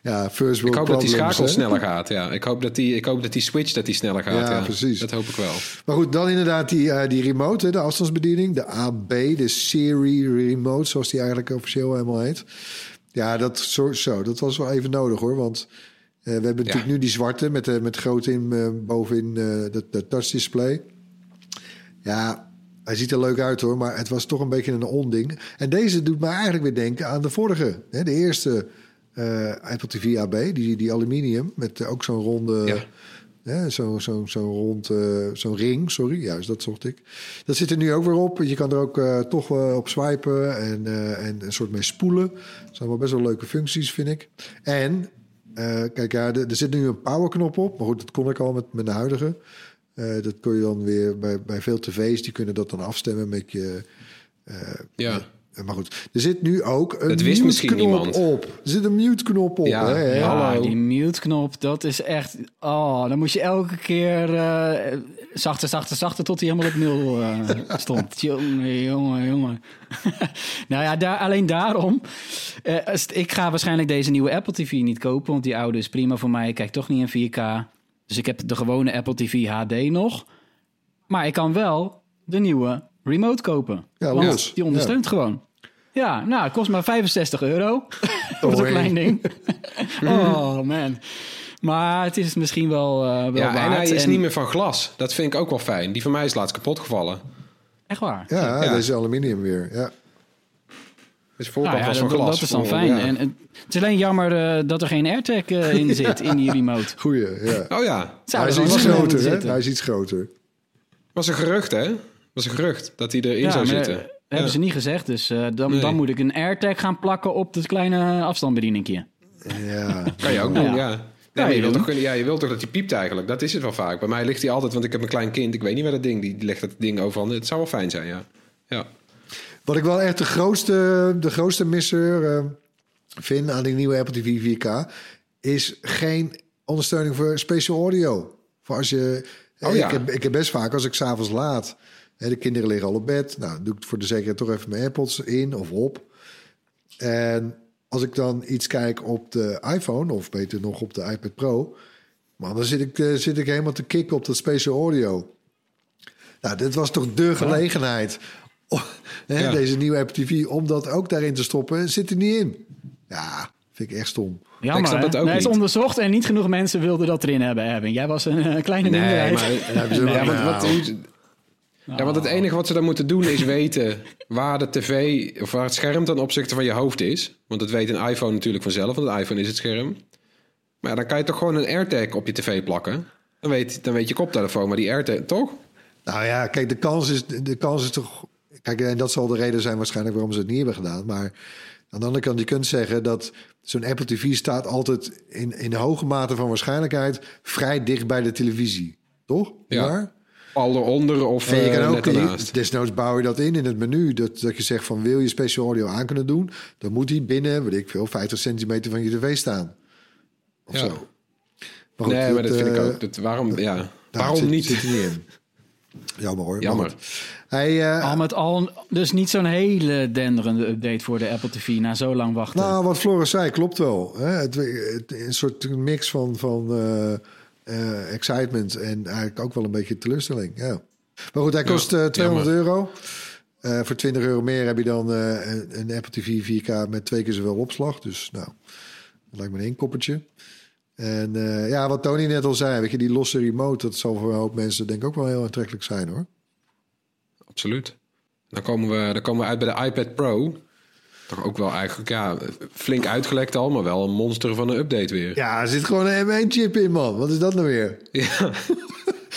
Ja, first Ik world hoop dat die schakel hè? sneller gaat. Ja. Ik, hoop dat die, ik hoop dat die switch dat die sneller gaat. Ja, Ja, precies. Dat hoop ik wel. Maar goed, dan inderdaad die, eh, die remote, de afstandsbediening. De AB, de Siri remote, zoals die eigenlijk officieel helemaal heet. Ja, dat, zo, zo, dat was wel even nodig hoor. Want eh, we hebben natuurlijk nu die zwarte met, eh, met groot in bovenin eh de, de touchdisplay. Ja, hij ziet er leuk uit hoor, maar het was toch een beetje een onding. En deze doet me eigenlijk weer denken aan de vorige. Hè, de eerste Apple TV AB, die, die aluminium met eh, ook zo'n ronde... Ja. Ja, zo'n zo, zo rond, eh, zo'n ring, sorry, juist dat zocht ik. Dat zit er nu ook weer op. Je kan er ook eh, toch op swipen en, eh, en een soort mee spoelen. Dat zijn wel best wel leuke functies, vind ik. En, eh, kijk, ja, er, er zit nu een powerknop op. Maar goed, dat kon ik al met, met de huidige. Eh, dat kun je dan weer bij, bij veel tv's, die kunnen dat dan afstemmen met je... Ja. eh, maar goed, er zit nu ook een Dat wist misschien mute-knop niemand. op. Er zit een mute-knop op. Ja, hè, ja. Hallo. die mute-knop, dat is echt... Oh, dan moest je elke keer eh, zachter, zachter, zachter... tot hij helemaal op nul eh, stond. jongen, jongen, jongen. nou ja, daar, alleen daarom... eh, als- ik ga waarschijnlijk deze nieuwe Apple TV niet kopen... want die oude is prima voor mij. Ik kijk toch niet in 4K. Dus ik heb de gewone Apple TV HD nog. Maar ik kan wel de nieuwe remote kopen. Ja, want los. die ondersteunt gewoon. Ja, nou, het kost maar 65 euro. voor zo'n Oei. klein ding. oh, man. Maar het is misschien wel, eh wel Ja, en hij is En- niet meer van glas. Dat vind ik ook wel fijn. Die van mij is laatst kapot gevallen. Echt waar? Ja, Ja. deze aluminium weer. Ja. Voorkant Nou ja, was van dat, glas. dat is dan Voor- fijn. ja. En, en het is alleen jammer eh, dat er geen AirTag eh, in zit, in die remote. Goeie, ja. Oh ja, Hij is wel iets wat in groter. Hij is iets groter. was een gerucht, hè? Was een gerucht dat hij erin Ja, zou zitten. eh, hebben ze niet gezegd. Dus eh, dan, Nee. dan moet ik een AirTag gaan plakken op het kleine afstandsbedieningje. Ja. Kan je ook Ja. doen, ja. Nee, je wilt toch, ja, je wilt toch dat hij piept eigenlijk? Dat is het wel vaak. Bij mij ligt hij altijd, want ik heb een klein kind. Ik weet niet waar dat ding, die, legt dat ding overal. Het zou wel fijn zijn, ja. Ja, Wat ik wel echt de grootste, de grootste misser eh, vind aan die nieuwe Apple TV 4K... is geen ondersteuning voor special audio. Voor als je... Oh ik, ja. heb, ik heb best vaak als ik s'avonds laat... De kinderen liggen al op bed. Nou, doe ik voor de zekerheid toch even mijn AirPods in of op. En als ik dan iets kijk op de iPhone... of beter nog op de iPad Pro... man, dan zit ik, eh, zit ik helemaal te kicken op dat special audio. Nou, dit was toch de gelegenheid... Oh, hè, Ja. Deze nieuwe Apple TV, om dat ook daarin te stoppen, zit er niet in. Ja, vind ik echt stom. Jammer, Ik snap dat ook Nee, het is niet. onderzocht en niet genoeg mensen wilden dat erin hebben, Erwin. Jij was een eh, kleine nee, minderheid. maar... hebben ze ja, wat, Nou. hoe- ja, want het enige wat ze dan moeten doen is weten waar de tv of waar het scherm ten opzichte van je hoofd is. Want dat weet een iPhone natuurlijk vanzelf, want een iPhone is het scherm. Maar ja, dan kan je toch gewoon een AirTag op je tv plakken. Dan weet, dan weet je koptelefoon, maar die AirTag, toch? Nou ja, kijk, de kans is, de kans is toch... Kijk, en dat zal de reden zijn waarschijnlijk waarom ze het niet hebben gedaan. Maar aan de andere kant, je kunt zeggen dat zo'n Apple TV staat altijd in, in hoge mate van waarschijnlijkheid vrij dicht bij de televisie. Toch? Ja. Al eronder of En je eh, kan net ook, ernaast. desnoods bouw je dat in in het menu. Dat, dat je zegt van wil je special audio aan kunnen doen, dan moet die binnen, weet ik veel, 50 centimeter van je tv staan. Of Ja. zo. Maar nee, maar dat vind ik eh, ook. Dat, waarom, ja. waarom zit- niet? Zit er niet in. Jammer hoor. maar Jammer. Hij, eh, Al met al, dus niet zo'n hele denderende update voor de Apple TV na zo lang wachten. Nou, wat Floris zei, klopt wel. Hè? Het, het- een soort mix van, van eh, eh, excitement en eigenlijk ook wel een beetje teleurstelling. Ja. Maar goed, hij kost eh, 200 euro. Eh, voor 20 euro meer heb je dan een, een Apple TV 4K met twee keer zoveel opslag. Dus nou, dat lijkt me een inkoppertje. En ja, wat Tony net al zei, weet je, die losse remote, dat zal voor een hoop mensen denk ik ook wel heel aantrekkelijk zijn hoor. Absoluut. Dan komen, we, dan komen we uit bij de iPad Pro. Toch ook wel eigenlijk, ja, flink uitgelekt al, maar wel een monster van een update weer. Ja, er zit gewoon een M1-chip in, man. Wat is dat nou weer? Ja,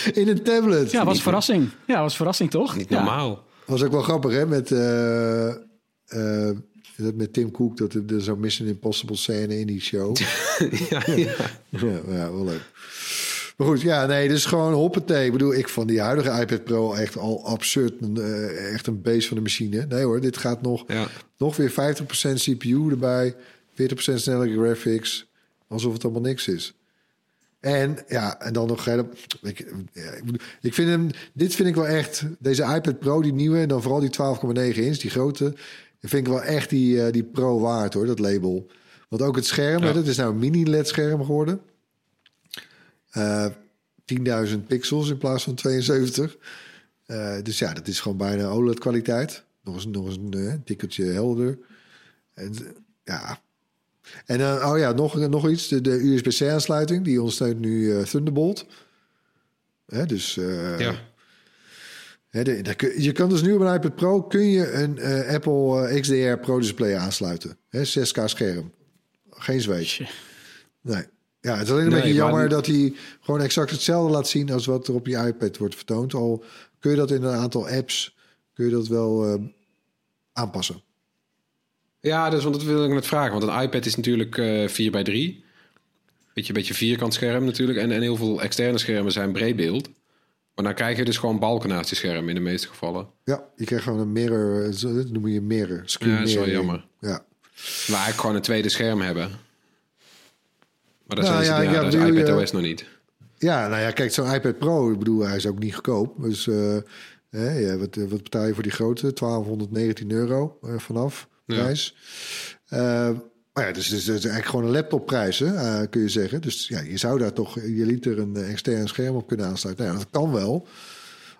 In een tablet. ja, was verrassing. Ja, was verrassing toch? niet Ja. normaal. was ook wel grappig, hè? Met, eh, eh, dat met Tim Cook, dat er, er zo'n Mission Impossible scène in die show. ja, ja. ja, ja, wel leuk. Maar goed, ja, nee, dus gewoon hoppatee. Ik bedoel, ik van die huidige iPad Pro echt al absurd. Een, eh, echt een beest van de machine. Nee hoor, dit gaat nog, Ja. nog weer 50% CPU erbij. 40% snellere graphics. Alsof het allemaal niks is. En ja, en dan nog. Ik, ik, vind hem. Dit vind ik wel echt. Deze iPad Pro, die nieuwe. En dan vooral die 12,9 inch, die grote. vind ik wel echt die, eh, die Pro waard hoor, dat label. Want ook het scherm, Ja. hè, dat is nou een mini-LED-scherm geworden. Eh 10.000 pixels in plaats van 72. Eh, dus ja, dat is gewoon bijna OLED-kwaliteit. Nog eens, nog eens een eh, tikkeltje helder. En, eh, ja. En dan, oh ja, nog, nog iets. De, de USB-C-aansluiting, die ondersteunt nu eh, Thunderbolt. Hè, dus eh, ja. De- je kan dus nu op een iPad Pro kun je een eh, Apple eh, XDR Pro Display aansluiten. Hè, 6K scherm. Geen zweet. Nee. Ja, het is alleen een Nee, beetje jammer niet- dat hij gewoon exact hetzelfde laat zien als wat er op je iPad wordt vertoond. Al kun je dat in een aantal apps kun je dat wel eh, aanpassen. Ja, dus want dat wil ik net vragen. Want een iPad is natuurlijk eh 4 bij 3 Beetje, beetje vierkant scherm natuurlijk. En, en heel veel externe schermen zijn breedbeeld. Maar dan krijg je dus gewoon balken naast je scherm in de meeste gevallen. Ja, je krijgt gewoon een mirror, eh, zo- dat noem je mirror. Screen Ja, dat is wel jammer. Ja. Maar eigenlijk gewoon een tweede scherm hebben. Maar daar Nou zijn ja, ze, ja, ja, je- iPad OS nog niet. Ja, nou ja, kijk, zo'n iPad Pro, ik bedoel, hij is ook niet goedkoop. Dus eh, hè, ja, wat, wat betaal je voor die grote? 1219 euro eh, vanaf Ja. prijs. Eh, maar ja, dus, dus het is eigenlijk gewoon een laptopprijs, hè, eh, kun je zeggen. Dus ja, je zou daar toch je liter een eh, extern scherm op kunnen aansluiten. Nou, ja, dat kan wel.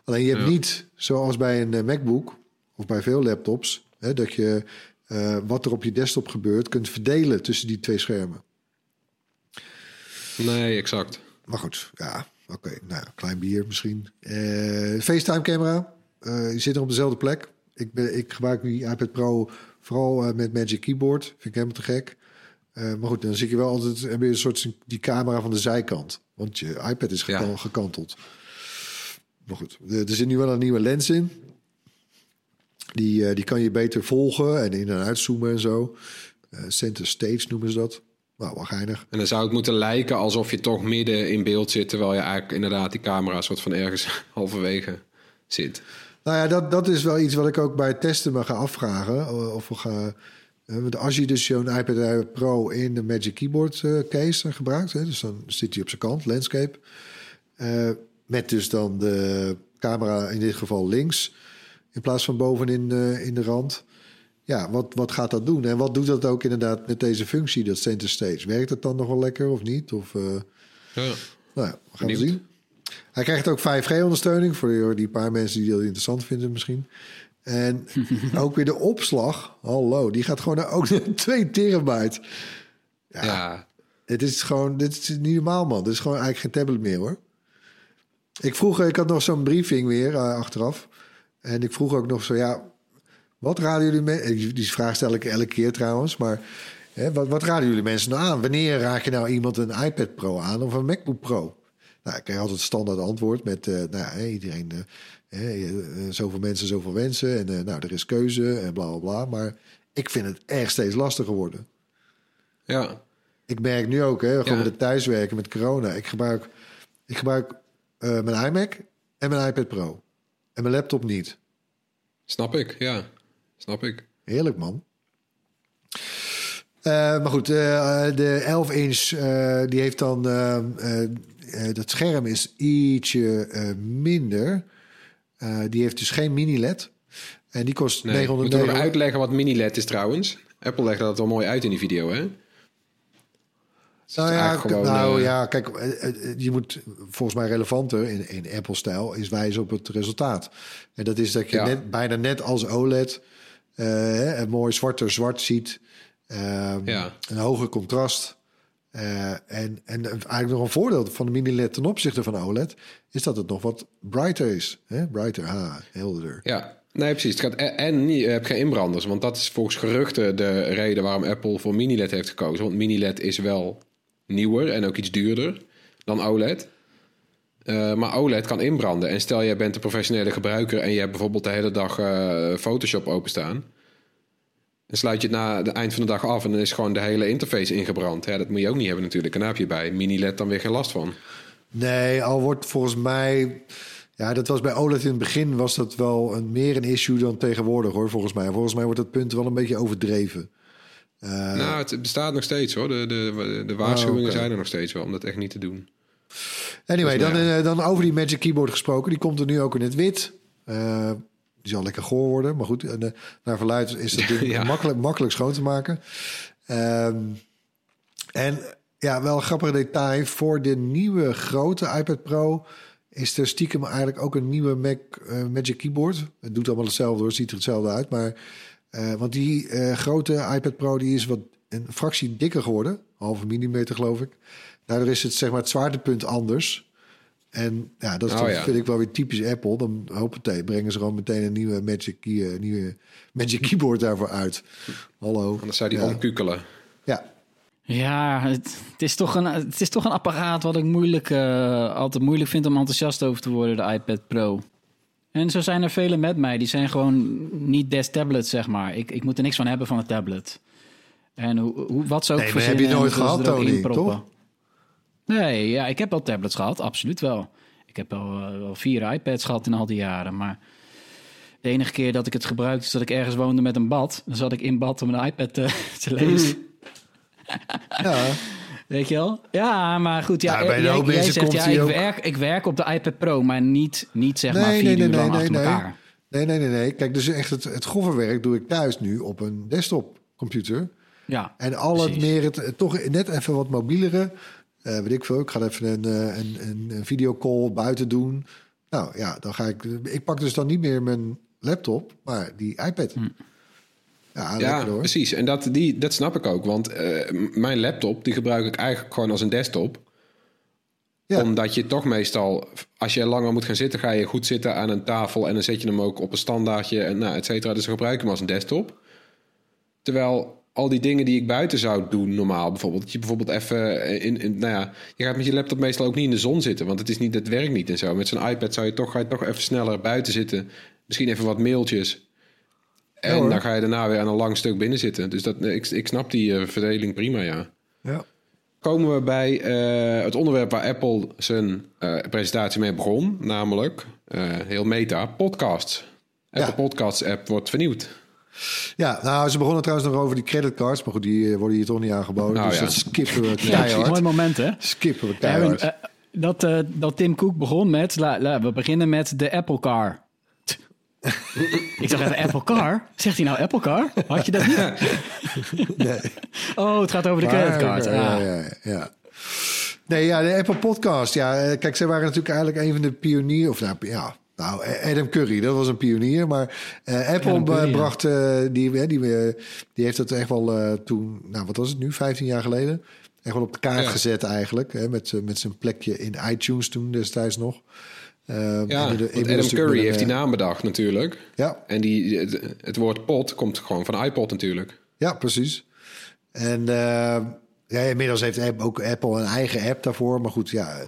Alleen je hebt Ja. niet, zoals bij een eh, MacBook of bij veel laptops, hè, dat je eh, wat er op je desktop gebeurt kunt verdelen tussen die twee schermen. Nee, exact. Maar goed, ja, oké. Nou, klein bier misschien. Eh FaceTime camera. Eh je zit er op dezelfde plek. Ik, ben, ik gebruik die iPad Pro vooral eh, met Magic Keyboard. Vind ik helemaal te gek. Maar goed, dan zit je wel altijd heb je een soort die camera van de zijkant. Want je iPad is Ja. gekanteld. Maar goed, er zit nu wel een nieuwe lens in. Die, die kan je beter volgen en in- en uitzoomen en zo. Center stage noemen ze dat. Nou, wel geinig. En dan zou het moeten lijken alsof je toch midden in beeld zit... terwijl je eigenlijk inderdaad die camera soort van ergens halverwege zit. Nou ja, dat, dat is wel iets wat ik ook bij het testen me ga afvragen. Of we gaan, eh, want als je dus zo'n iPad Pro in de Magic Keyboard eh, case gebruikt... Hè, dus dan zit hij op zijn kant, landscape... eh, met dus dan de camera in dit geval links... in plaats van bovenin eh, in de rand... Ja, wat, wat gaat dat doen? En wat doet dat ook inderdaad met deze functie, dat center stage? Werkt het dan nog wel lekker of niet? Of, eh, Ja. nou ja, we gaan Benieuwd. zien. Hij krijgt ook 5G-ondersteuning voor die paar mensen die dat interessant vinden misschien. En ook weer de opslag. Hallo, die gaat gewoon naar ook naar 2 terabyte. Ja, ja. Het is gewoon, dit is niet normaal man. Dit is gewoon eigenlijk geen tablet meer hoor. Ik vroeg, ik had nog zo'n briefing weer eh, achteraf. En ik vroeg ook nog zo, ja, wat raden jullie mensen... Die vraag stel ik elke keer trouwens, maar... Hè, wat, wat raden jullie mensen nou aan? Wanneer raak je nou iemand een iPad Pro aan of een MacBook Pro? Nou, ik krijg altijd het standaard antwoord met... eh, nou iedereen... eh, hè, eh, zoveel mensen, zoveel wensen. En nou, er is keuze en bla, bla, bla. Maar ik vind het echt steeds lastiger worden. ja. Ik merk nu ook, hè, gewoon Ja. met het thuiswerken, met corona. Ik gebruik, ik gebruik mijn iMac en mijn iPad Pro. En mijn laptop niet. Snap ik, ja. Snap ik. Heerlijk, man. Eh, maar goed, eh, de 11 inch, eh, die heeft dan... dat scherm is ietsje minder. Die heeft dus geen mini-LED. En die kost Nee, moeten we 909 nog uitleggen wat mini-LED is trouwens? Apple legde dat wel mooi uit in die video, hè? Is Nou ja, gewoon, nou ja, kijk, je moet volgens mij relevanter in, in Apple-stijl is wijzen op het resultaat. En dat is dat je Ja. net, bijna net als OLED eh, een mooi zwarte zwart ziet. Ehm, Ja. Een hoger contrast. Eh, en, en eigenlijk nog een voordeel van de mini-LED ten opzichte van OLED... is dat het nog wat brighter is. Hè? Brighter, ha, helderder. Ja, nee, precies. Het gaat en, en niet- je hebt geen inbranders. Want dat is volgens geruchten de reden waarom Apple voor mini-LED heeft gekozen. Want mini-LED is wel nieuwer en ook iets duurder dan OLED. Eh, maar OLED kan inbranden. En stel jij bent een professionele gebruiker en je hebt bijvoorbeeld de hele dag eh, Photoshop openstaan. Dan sluit je het na het eind van de dag af en dan is gewoon de hele interface ingebrand. Ja, dat moet je ook niet hebben natuurlijk. En daar heb je bij mini-LED dan weer geen last van. Nee, al wordt volgens mij... Ja, dat was bij OLED in het begin was dat wel een, meer een issue dan tegenwoordig hoor, volgens mij. Volgens mij wordt dat punt wel een beetje overdreven. Eh, nou, het bestaat nog steeds hoor. De, de, de waarschuwingen Oh, zijn er nog steeds wel om dat echt niet te doen. Anyway, Dus dan, nou ja. eh, dan over die Magic Keyboard gesproken. Die komt er nu ook in het wit. Eh, die zal lekker goor worden. Maar goed, en, eh, naar verluid is dat ding Ja. makkelijk, makkelijk schoon te maken. Ehm, En ja, wel een grappig detail. Voor de nieuwe grote iPad Pro is er stiekem eigenlijk ook een nieuwe Mac, Magic Keyboard. Het doet allemaal hetzelfde hoor, ziet er hetzelfde uit. Maar, eh, want die grote iPad Pro die is wat een fractie dikker geworden. Halve millimeter geloof ik. Daardoor is het zeg maar het zwaartepunt anders. En ja, dat is Oh, toch- ja. vind ik wel weer typisch Apple. Dan hoppatee, brengen ze gewoon meteen een nieuwe Magic, Key, eh, nieuwe Magic Keyboard daarvoor uit. Hallo. Anders zou die ja. omkukelen. Ja, Ja, het, het, is toch een, het is toch een apparaat wat ik moeilijk, eh, altijd moeilijk vind om enthousiast over te worden, de iPad Pro. En zo zijn er velen met mij. Die zijn gewoon niet des tablets, zeg maar. Ik, ik moet er niks van hebben van een tablet. En hoe, hoe, wat ze ook Nee, maar heb verzinnen, je nooit gehad, Tony, toch? Nee, ja, ik heb wel tablets gehad, absoluut wel. Ik heb wel, eh, wel vier iPads gehad in al die jaren. Maar de enige keer dat ik het gebruikte is dat ik ergens woonde met een bad. Dan zat ik in bad om een iPad te, te lezen. ja. Weet je wel? Ja, maar goed. Ja, Nou, bij jij, jij zegt, ja, ik, ook- werk, ik werk op de iPad Pro, maar niet, niet zeg maar vier nee, nee, uur lang nee, achter nee. elkaar. Nee, nee, nee, nee. Kijk, dus echt het, het grove werk doe ik thuis nu op een desktopcomputer. Ja, En al het meer, het, het toch net even wat mobielere. Eh weet ik veel, ik ga even een, eh, een, een, een videocall buiten doen. Nou ja, dan ga ik... Ik pak dus dan niet meer mijn laptop, maar die iPad. Hm. Ja, Ja, lekker hoor. precies. En dat, die, dat snap ik ook. Want eh, mijn laptop, die gebruik ik eigenlijk gewoon als een desktop. Ja. Omdat je toch meestal, als je langer moet gaan zitten, ga je goed zitten aan een tafel. En dan zet je hem ook op een standaardje en nou, et cetera. Dus dan gebruik ik hem als een desktop. Terwijl al die dingen die ik buiten zou doen normaal, bijvoorbeeld. Dat je bijvoorbeeld even in, in, nou ja, je gaat met je laptop meestal ook niet in de zon zitten. Want het is niet, het werkt niet en zo. Met zo'n iPad zou je toch, ga je toch even sneller buiten zitten. Misschien even wat mailtjes. En dan ga je daarna weer aan een lang stuk binnen zitten. Dus dat, ik, ik snap die eh, verdeling prima, ja. Ja. Komen we bij eh, het onderwerp waar Apple zijn eh, presentatie mee begon. Namelijk, eh, heel meta, podcasts. Apple Ja. Podcasts app wordt vernieuwd. Ja, nou, ze begonnen trouwens nog over die creditcards. Maar goed, die eh, worden hier toch niet aangeboden. Nou dus ja. dat skippen we Ja, keihard. mooi moment, hè? skippen we Ja, keihard. eh, dat, eh, dat Tim Cook begon met, la, la, we beginnen met de Apple Car. ik zeg even Apple Car? Zegt hij nou Apple Car? Had je dat niet? nee. Oh, het gaat over de creditcard. Ah. ja, ja, ja. Nee, ja, de Apple Podcast. Ja, kijk, zij waren natuurlijk eigenlijk een van de pioniers. Of nou, ja, nou, Adam Curry, dat was een pionier. Maar eh, Apple Curry, eh, bracht, eh, die, die, eh, die heeft het echt wel toen, nou, wat was het nu, 15 jaar geleden? Echt wel op de kaart Ja. gezet eigenlijk. Hè, met, met zijn plekje in iTunes toen destijds nog. Eh, Ja, de- Adam Curry heeft die naam bedacht natuurlijk. Ja, En die, het, het woord pod komt gewoon van iPod natuurlijk. Ja, precies. En ja, inmiddels heeft ook Apple een eigen app daarvoor. Maar goed, ja,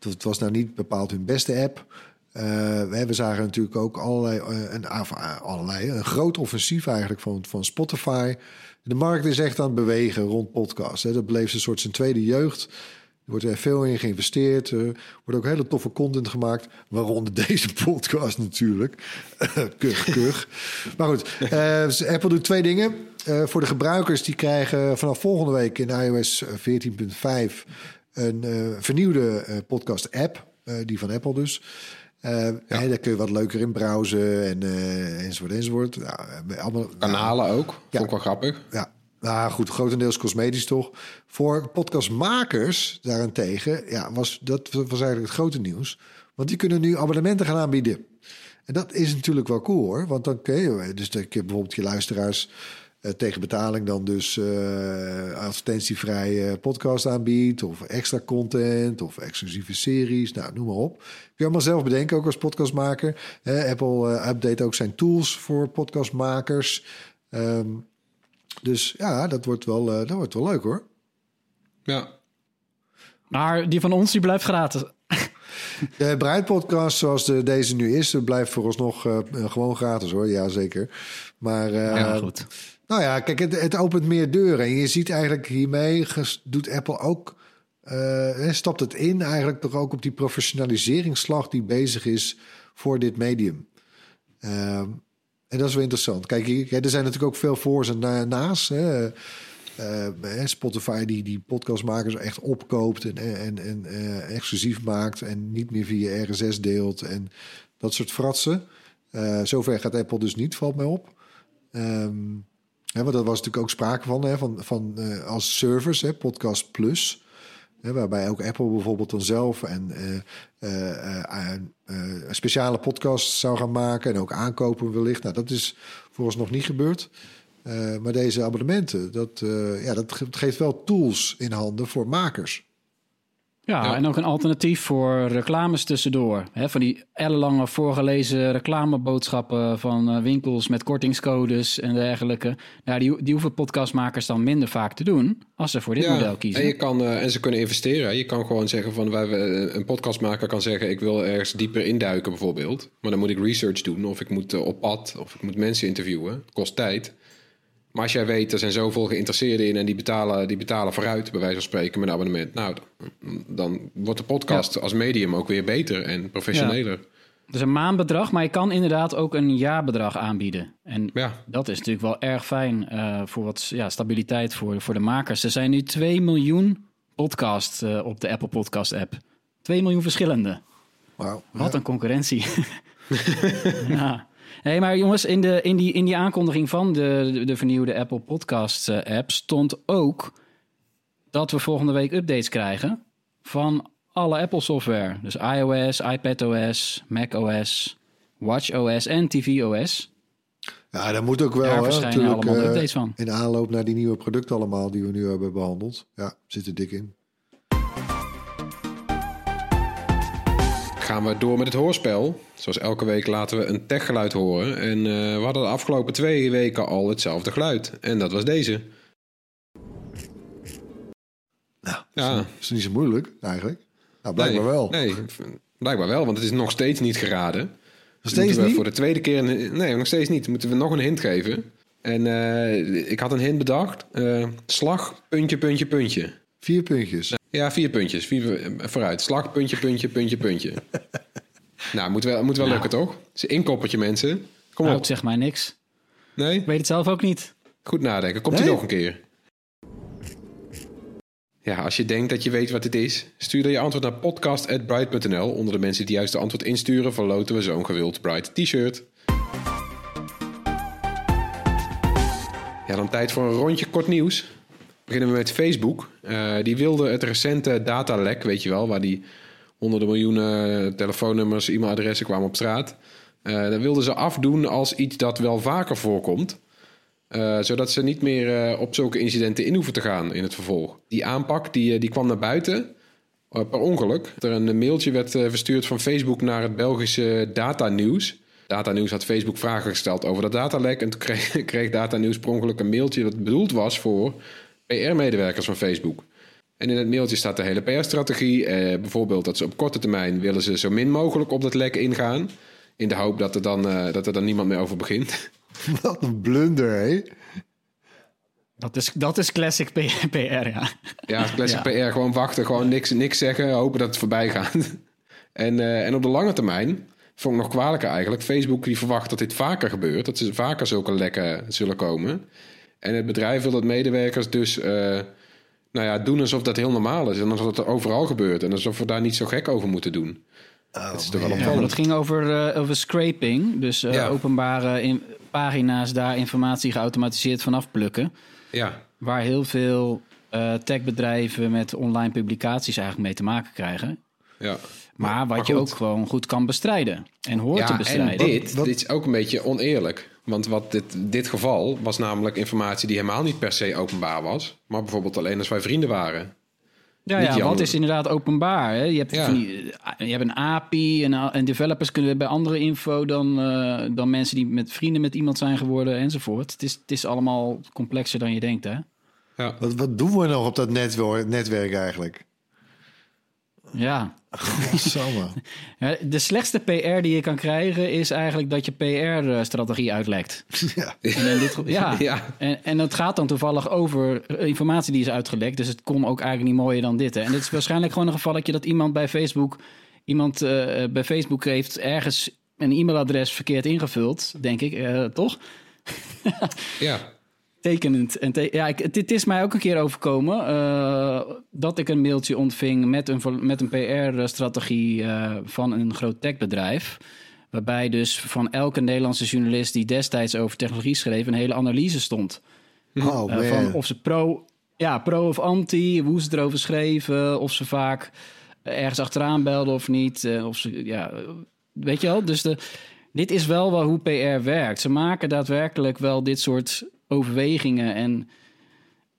het was nou niet bepaald hun beste app. Eh, we, zagen natuurlijk ook allerlei, eh, een, ah, ah, allerlei, een groot offensief eigenlijk van, van Spotify. De markt is echt aan het bewegen rond podcast. Hè. Dat bleef een soort zijn tweede jeugd. Er wordt er veel in geïnvesteerd. Er wordt ook hele toffe content gemaakt. Waaronder deze podcast natuurlijk. kuch, kuch. Maar goed, eh, Apple doet twee dingen. Eh, voor de gebruikers die krijgen vanaf volgende week in iOS 14.5 een eh, vernieuwde eh, podcast-app. eh, die van Apple dus. Eh, en daar kun je wat leuker in browsen en, eh, enzovoort enzovoort. Nou, eh, allemaal, Kanalen ook. Ja. wel grappig. ja, nou goed, grotendeels cosmetisch toch. Voor podcastmakers daarentegen, ja, was, dat was eigenlijk het grote nieuws. Want die kunnen nu abonnementen gaan aanbieden. En dat is natuurlijk wel cool hoor. Want dan kun je, dus dat je bijvoorbeeld je luisteraars tegen betaling dan dus eh advertentievrije podcast aanbiedt. Of extra content of exclusieve series. Nou, noem maar op. Kun je allemaal zelf bedenken, ook als podcastmaker. Eh, Apple eh, update ook zijn tools voor podcastmakers. Ehm, dus ja, dat wordt wel, eh, dat wordt wel leuk hoor. Ja. Maar die van ons, die blijft gratis. De Breid-podcast zoals de, deze nu is, dat blijft vooralsnog eh gewoon gratis hoor. Ja, zeker. Maar eh, Ja, goed. Nou ja, kijk, het, het opent meer deuren. En je ziet eigenlijk hiermee doet Apple ook... eh, stapt het in eigenlijk toch ook op die professionaliseringsslag die bezig is voor dit medium. Ehm, en dat is wel interessant. Kijk, er zijn natuurlijk ook veel voor's en na- naast. Hè. Spotify die die podcastmakers echt opkoopt en, en, en eh, exclusief maakt en niet meer via RSS deelt en dat soort fratsen. Eh, zover gaat Apple dus niet, valt mij op. Ehm, Want dat was natuurlijk ook sprake van, hè, van, van eh, als service, hè, Podcast Plus. Hè, waarbij ook Apple bijvoorbeeld dan zelf en, eh, eh, een, speciale podcast zou gaan maken. En ook aankopen wellicht. Nou, dat is volgens nog niet gebeurd. Maar deze abonnementen, dat, ja, dat ge- geeft wel tools in handen voor makers. Ja, Ja. en ook een alternatief voor reclames tussendoor. Hè, van die ellenlange voorgelezen reclameboodschappen van eh, winkels met kortingscodes en dergelijke. Nou, die, die hoeven podcastmakers dan minder vaak te doen als ze voor dit model kiezen. En, je kan, eh, en ze kunnen investeren. Je kan gewoon zeggen van wij, eh, een podcastmaker kan zeggen ik wil ergens dieper induiken bijvoorbeeld. Maar dan moet ik research doen of ik moet op pad of ik moet mensen interviewen. Het kost tijd. Maar als jij weet, er zijn zoveel geïnteresseerden in en die betalen, die betalen vooruit, bij wijze van spreken, met een abonnement. Nou, dan, wordt de podcast als medium ook weer beter en professioneler. Dus een maandbedrag, maar je kan inderdaad ook een jaarbedrag aanbieden. En Ja. dat is natuurlijk wel erg fijn eh, voor wat ja, stabiliteit voor, voor de makers. Er zijn nu 2 miljoen podcasts eh, op de Apple Podcast app. 2 miljoen verschillende. Wauw. Wat een concurrentie. ja. Hey, maar jongens, in, de, in, die, in die aankondiging van de, de, de vernieuwde Apple Podcasts eh, app stond ook dat we volgende week updates krijgen van alle Apple software. Dus iOS, iPadOS, macOS, watchOS en tvOS. Ja, dat moet ook wel. Daar hè, verschijnen allemaal eh, updates van. In aanloop naar die nieuwe producten allemaal die we nu hebben behandeld. Ja, zit er dik in. Gaan we door met het hoorspel. Zoals elke week laten we een techgeluid horen. En eh, we hadden de afgelopen twee weken al hetzelfde geluid. En dat was deze. Nou, Ja. is niet zo moeilijk eigenlijk. Nou, blijkbaar nee, wel. Nee, blijkbaar wel, want het is nog steeds niet geraden. Nog Dus steeds we niet? Voor de tweede keer... Een, nee, nog steeds niet. Moeten we nog een hint geven. En eh, ik had een hint bedacht. Eh, slag, puntje, puntje, puntje. Vier puntjes. Ja, vier puntjes. Vier, eh, vooruit. Slag, puntje, puntje, puntje, puntje. nou, moet wel, moet wel lukken, toch? Het is een inkoppertje, mensen. Kom Nou, op. het zegt mij niks. Nee? Ik weet het zelf ook niet. Goed nadenken. Komt Nee? nog een keer. Ja, als je denkt dat je weet wat het is, stuur dan je antwoord naar podcast.bright.nl. Onder de mensen die juist de antwoord insturen, verloten we zo'n gewild Bright t-shirt. Ja, dan tijd voor een rondje kort nieuws. Beginnen we met Facebook. Eh, die wilde het recente datalek, weet je wel, waar die honderden miljoenen telefoonnummers, e-mailadressen kwamen op straat. Eh dat wilden ze afdoen als iets dat wel vaker voorkomt. Eh, zodat ze niet meer op zulke incidenten in hoeven te gaan in het vervolg. Die aanpak die, die kwam naar buiten per ongeluk. Er een mailtje werd verstuurd van Facebook naar het Belgische Data News. Data News had Facebook vragen gesteld over dat datalek. En toen kreeg, kreeg Data News per ongeluk een mailtje dat bedoeld was voor PR-medewerkers van Facebook. En in het mailtje staat de hele PR-strategie. Eh, bijvoorbeeld dat ze op korte termijn willen ze zo min mogelijk op dat lek ingaan. In de hoop dat er dan, eh, dat er dan niemand meer over begint. Wat een blunder, hè? Dat is, dat is classic PR, ja. Ja, classic Ja. PR. Gewoon wachten, gewoon niks, niks zeggen, hopen dat het voorbij gaat. en, eh, en op de lange termijn, vond ik nog kwalijker eigenlijk... Facebook die verwacht dat dit vaker gebeurt. Dat er vaker zulke lekken zullen komen. En het bedrijf wil dat medewerkers dus... eh, nou ja, doen alsof dat heel normaal is. En alsof dat overal gebeurt. En alsof we daar niet zo gek over moeten doen. dat is toch wel Ja, dat ging over, eh, over scraping. Dus eh, Ja. openbare in, pagina's daar informatie geautomatiseerd vanaf plukken. Ja, Waar heel veel eh, techbedrijven met online publicaties eigenlijk mee te maken krijgen. ja. Maar wat maar je ook gewoon goed kan bestrijden. En hoort te en bestrijden. dit, Wat- dit is ook een beetje oneerlijk. Want wat dit, dit geval was namelijk informatie die helemaal niet per se openbaar was. Maar bijvoorbeeld alleen als wij vrienden waren. Ja, Niet ja wat andere. is inderdaad openbaar? Hè? Je, hebt Ja. van die, eh, je hebt een API en, en developers kunnen bij andere info dan, eh, dan mensen die met vrienden met iemand zijn geworden enzovoort. Het is, het is allemaal complexer dan je denkt, hè? Ja. Wat, wat doen we nog op dat netwerk, netwerk eigenlijk? Ja. Ja, De slechtste PR die je kan krijgen is eigenlijk dat je PR-strategie uitlekt. ja. En in dit, ja, Ja. En, en dat gaat dan toevallig over eh, informatie die is uitgelekt. Dus het kon ook eigenlijk niet mooier dan dit. Hè. En dit is waarschijnlijk gewoon een gevalletje dat iemand bij Facebook... iemand eh, bij Facebook heeft ergens een e-mailadres verkeerd ingevuld, denk ik, eh, toch? Ja. Tekenend. En te- ja, ik, het, het is mij ook een keer overkomen eh, dat ik een mailtje ontving met een, met een PR-strategie eh, van een groot techbedrijf. Waarbij dus van elke Nederlandse journalist die destijds over technologie schreef, een hele analyse stond. Oh Eh, van of ze pro, ja, pro of anti, hoe ze erover schreven, of ze vaak ergens achteraan belden of niet. of ze, ja, weet je wel? Dus de, dit is wel wel hoe PR werkt. Ze maken daadwerkelijk wel dit soort overwegingen. En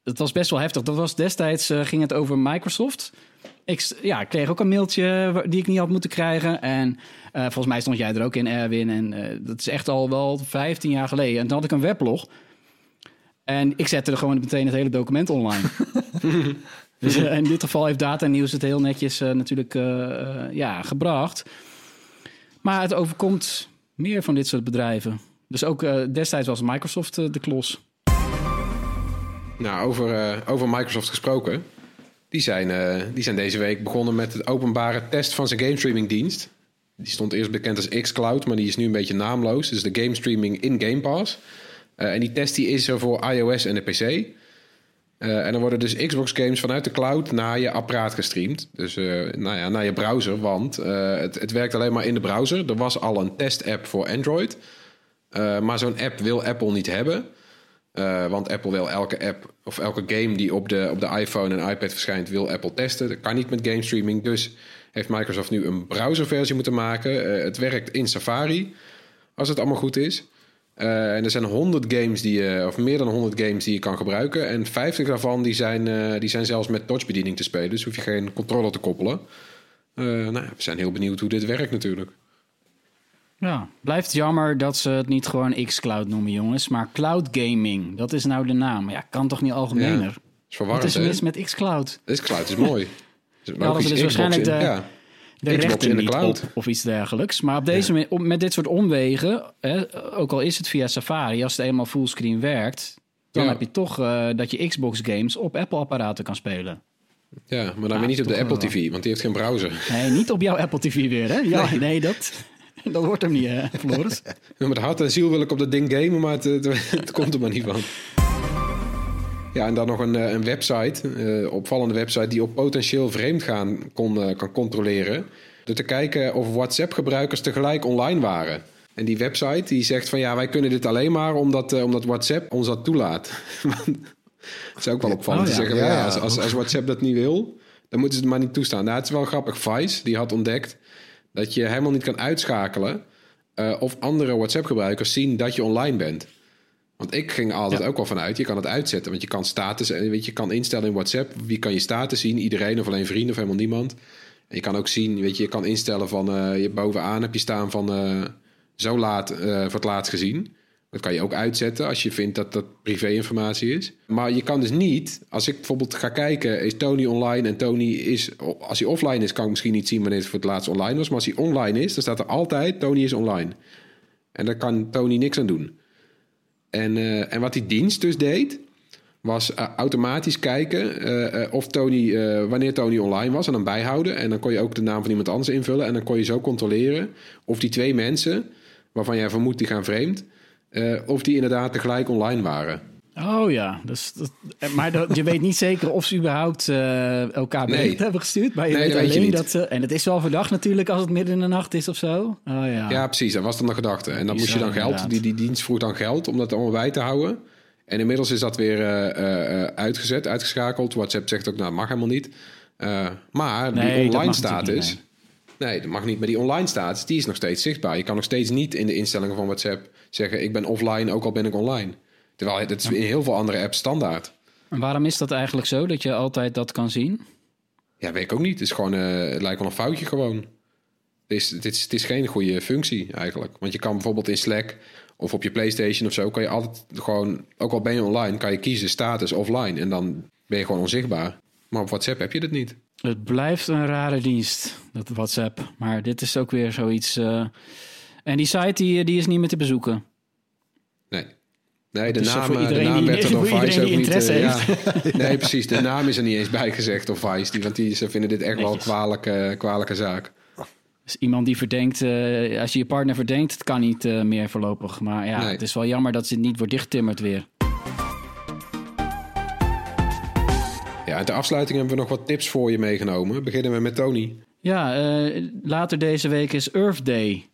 het was best wel heftig. Dat was destijds eh, ging het over Microsoft. Ik, ja, ik kreeg ook een mailtje die ik niet had moeten krijgen. En eh, volgens mij stond jij er ook in, Erwin. En eh, dat is echt al wel 15 jaar geleden. En toen had ik een weblog. En ik zette er gewoon meteen het hele document online. dus in dit geval heeft Data Nieuws het heel netjes natuurlijk ja, gebracht. Maar het overkomt meer van dit soort bedrijven. Dus ook eh, destijds was Microsoft eh, de klos. Nou, over, eh, over Microsoft gesproken. Die zijn, die zijn deze week begonnen met het openbare test van zijn gamestreamingdienst. Die stond eerst bekend als xCloud, maar die is nu een beetje naamloos. Dus de gamestreaming in Game Pass. En die test die is er voor iOS en de PC. En dan worden dus Xbox games vanuit de cloud naar je apparaat gestreamd. Dus nou ja, naar je browser, want het, het werkt alleen maar in de browser. Er was al een test-app voor Android. Eh, maar zo'n app wil Apple niet hebben. Eh, want Apple wil elke app of elke game die op de, op de iPhone en iPad verschijnt, wil Apple testen. Dat kan niet met game streaming. Dus heeft Microsoft nu een browserversie moeten maken. Eh, het werkt in Safari, als het allemaal goed is. En er zijn 100 games die je, of meer dan 100 games die je kan gebruiken. En 50 daarvan die zijn, die zijn zelfs met touchbediening te spelen. Dus hoef je geen controller te koppelen. Nou, we zijn heel benieuwd hoe dit werkt natuurlijk. Ja, blijft jammer dat ze het niet gewoon xCloud noemen, jongens. Maar cloud gaming, dat is nou de naam. Ja, kan toch niet algemener? Ja, is Wat verwarrend, is er hè? mis met xCloud? Dit cloud is mooi. Ja, dat is dus waarschijnlijk in- de- ja. De Xbox rechten in de cloud. op of iets dergelijks. Maar op deze met dit soort omwegen, hè, ook al is het via Safari, als het eenmaal fullscreen werkt, dan heb je toch eh, dat je Xbox games op Apple-apparaten kan spelen. Ja, maar dan weer niet op de Apple. TV, want die heeft geen browser. Nee, niet op jouw Apple TV weer, hè? Ja, nee, dat, dat wordt hem niet, hè, Floris. Met hart en ziel wil ik op dat ding gamen, maar het, het, het komt er maar niet van. Ja, en dan nog een, eh, een website, eh opvallende website, die op potentieel vreemdgaan kon, eh, kan controleren. Door te kijken of WhatsApp-gebruikers tegelijk online waren. En die website die zegt van ja, wij kunnen dit alleen maar omdat, omdat WhatsApp ons dat toelaat. dat is ook wel opvallend Oh te zeggen. Ja, Ja, ja. als, als, als WhatsApp dat niet wil, dan moeten ze het maar niet toestaan. Nou, het is wel grappig. Vice, die had ontdekt dat je helemaal niet kan uitschakelen eh, of andere WhatsApp-gebruikers zien dat je online bent. Want ik ging altijd ook wel vanuit, je kan het uitzetten. Want je kan status, en weet je, je kan instellen in WhatsApp, wie kan je status zien? Iedereen of alleen vrienden of helemaal niemand. En je kan ook zien, weet je, je kan instellen van, eh, je bovenaan heb je staan van eh, zo laat eh, voor het laatst gezien. Dat kan je ook uitzetten als je vindt dat dat privé-informatie is. Maar je kan dus niet, als ik bijvoorbeeld ga kijken, is Tony online en Tony is, als hij offline is, kan ik misschien niet zien wanneer het voor het laatst online was. Maar als hij online is, dan staat er altijd Tony is online. En daar kan Tony niks aan doen. En, eh, en wat die dienst dus deed, was eh, automatisch kijken eh, of Tony, wanneer Tony online was en dan bijhouden. En dan kon je ook de naam van iemand anders invullen. En dan kon je zo controleren of die twee mensen, waarvan jij vermoedt die gaan vreemd, eh, of die inderdaad tegelijk online waren. Oh ja, dus, dat, maar dat, je weet niet zeker of ze überhaupt eh, elkaar Nee. bericht hebben gestuurd. Maar je Nee, weet dat weet je alleen dat ze... En het is wel verdacht natuurlijk als het midden in de nacht is of zo. Oh ja. Ja, precies. Dat was dan de gedachte. En dan moest je dan geld, inderdaad. die, die dienst vroeg dan geld om dat allemaal bij te houden. En inmiddels is dat weer eh, eh, eh, uitgezet, uitgeschakeld. WhatsApp zegt ook, nou, mag helemaal niet. Eh, maar Nee, die online natuurlijk status... nee. dat mag niet. Maar die online status, die is nog steeds zichtbaar. Je kan nog steeds niet in de instellingen van WhatsApp zeggen... ik ben offline, ook al ben ik online. Terwijl het is in heel veel andere apps standaard. En waarom is dat eigenlijk zo, dat je altijd dat kan zien? Ja, weet ik ook niet. Het, is gewoon, eh, het lijkt wel een foutje gewoon. Het is, het, is, het is geen goede functie eigenlijk. Want je kan bijvoorbeeld in Slack of op je PlayStation of zo... kan je altijd gewoon, ook al ben je online... kan je kiezen status offline. En dan ben je gewoon onzichtbaar. Maar op WhatsApp heb je dat niet. Het blijft een rare dienst, dat WhatsApp. Maar dit is ook weer zoiets... eh, En die site die, die is niet meer te bezoeken. Nee. Nee, de Dus naam, voor eh, de iedereen naam werd er door Vice ook niet... ja. Nee, precies. De naam is er niet eens bijgezegd door Vice. Die, want die, ze vinden dit echt wel een kwalijke, kwalijke zaak. Dus iemand die verdenkt, eh, als je je partner verdenkt, het kan niet eh, meer voorlopig. Maar ja, Nee. het is wel jammer dat het niet wordt dichtgetimmerd weer. Ja, en ter afsluiting hebben we nog wat tips voor je meegenomen. Beginnen we met Tony. Ja, eh, later deze week is Earth Day.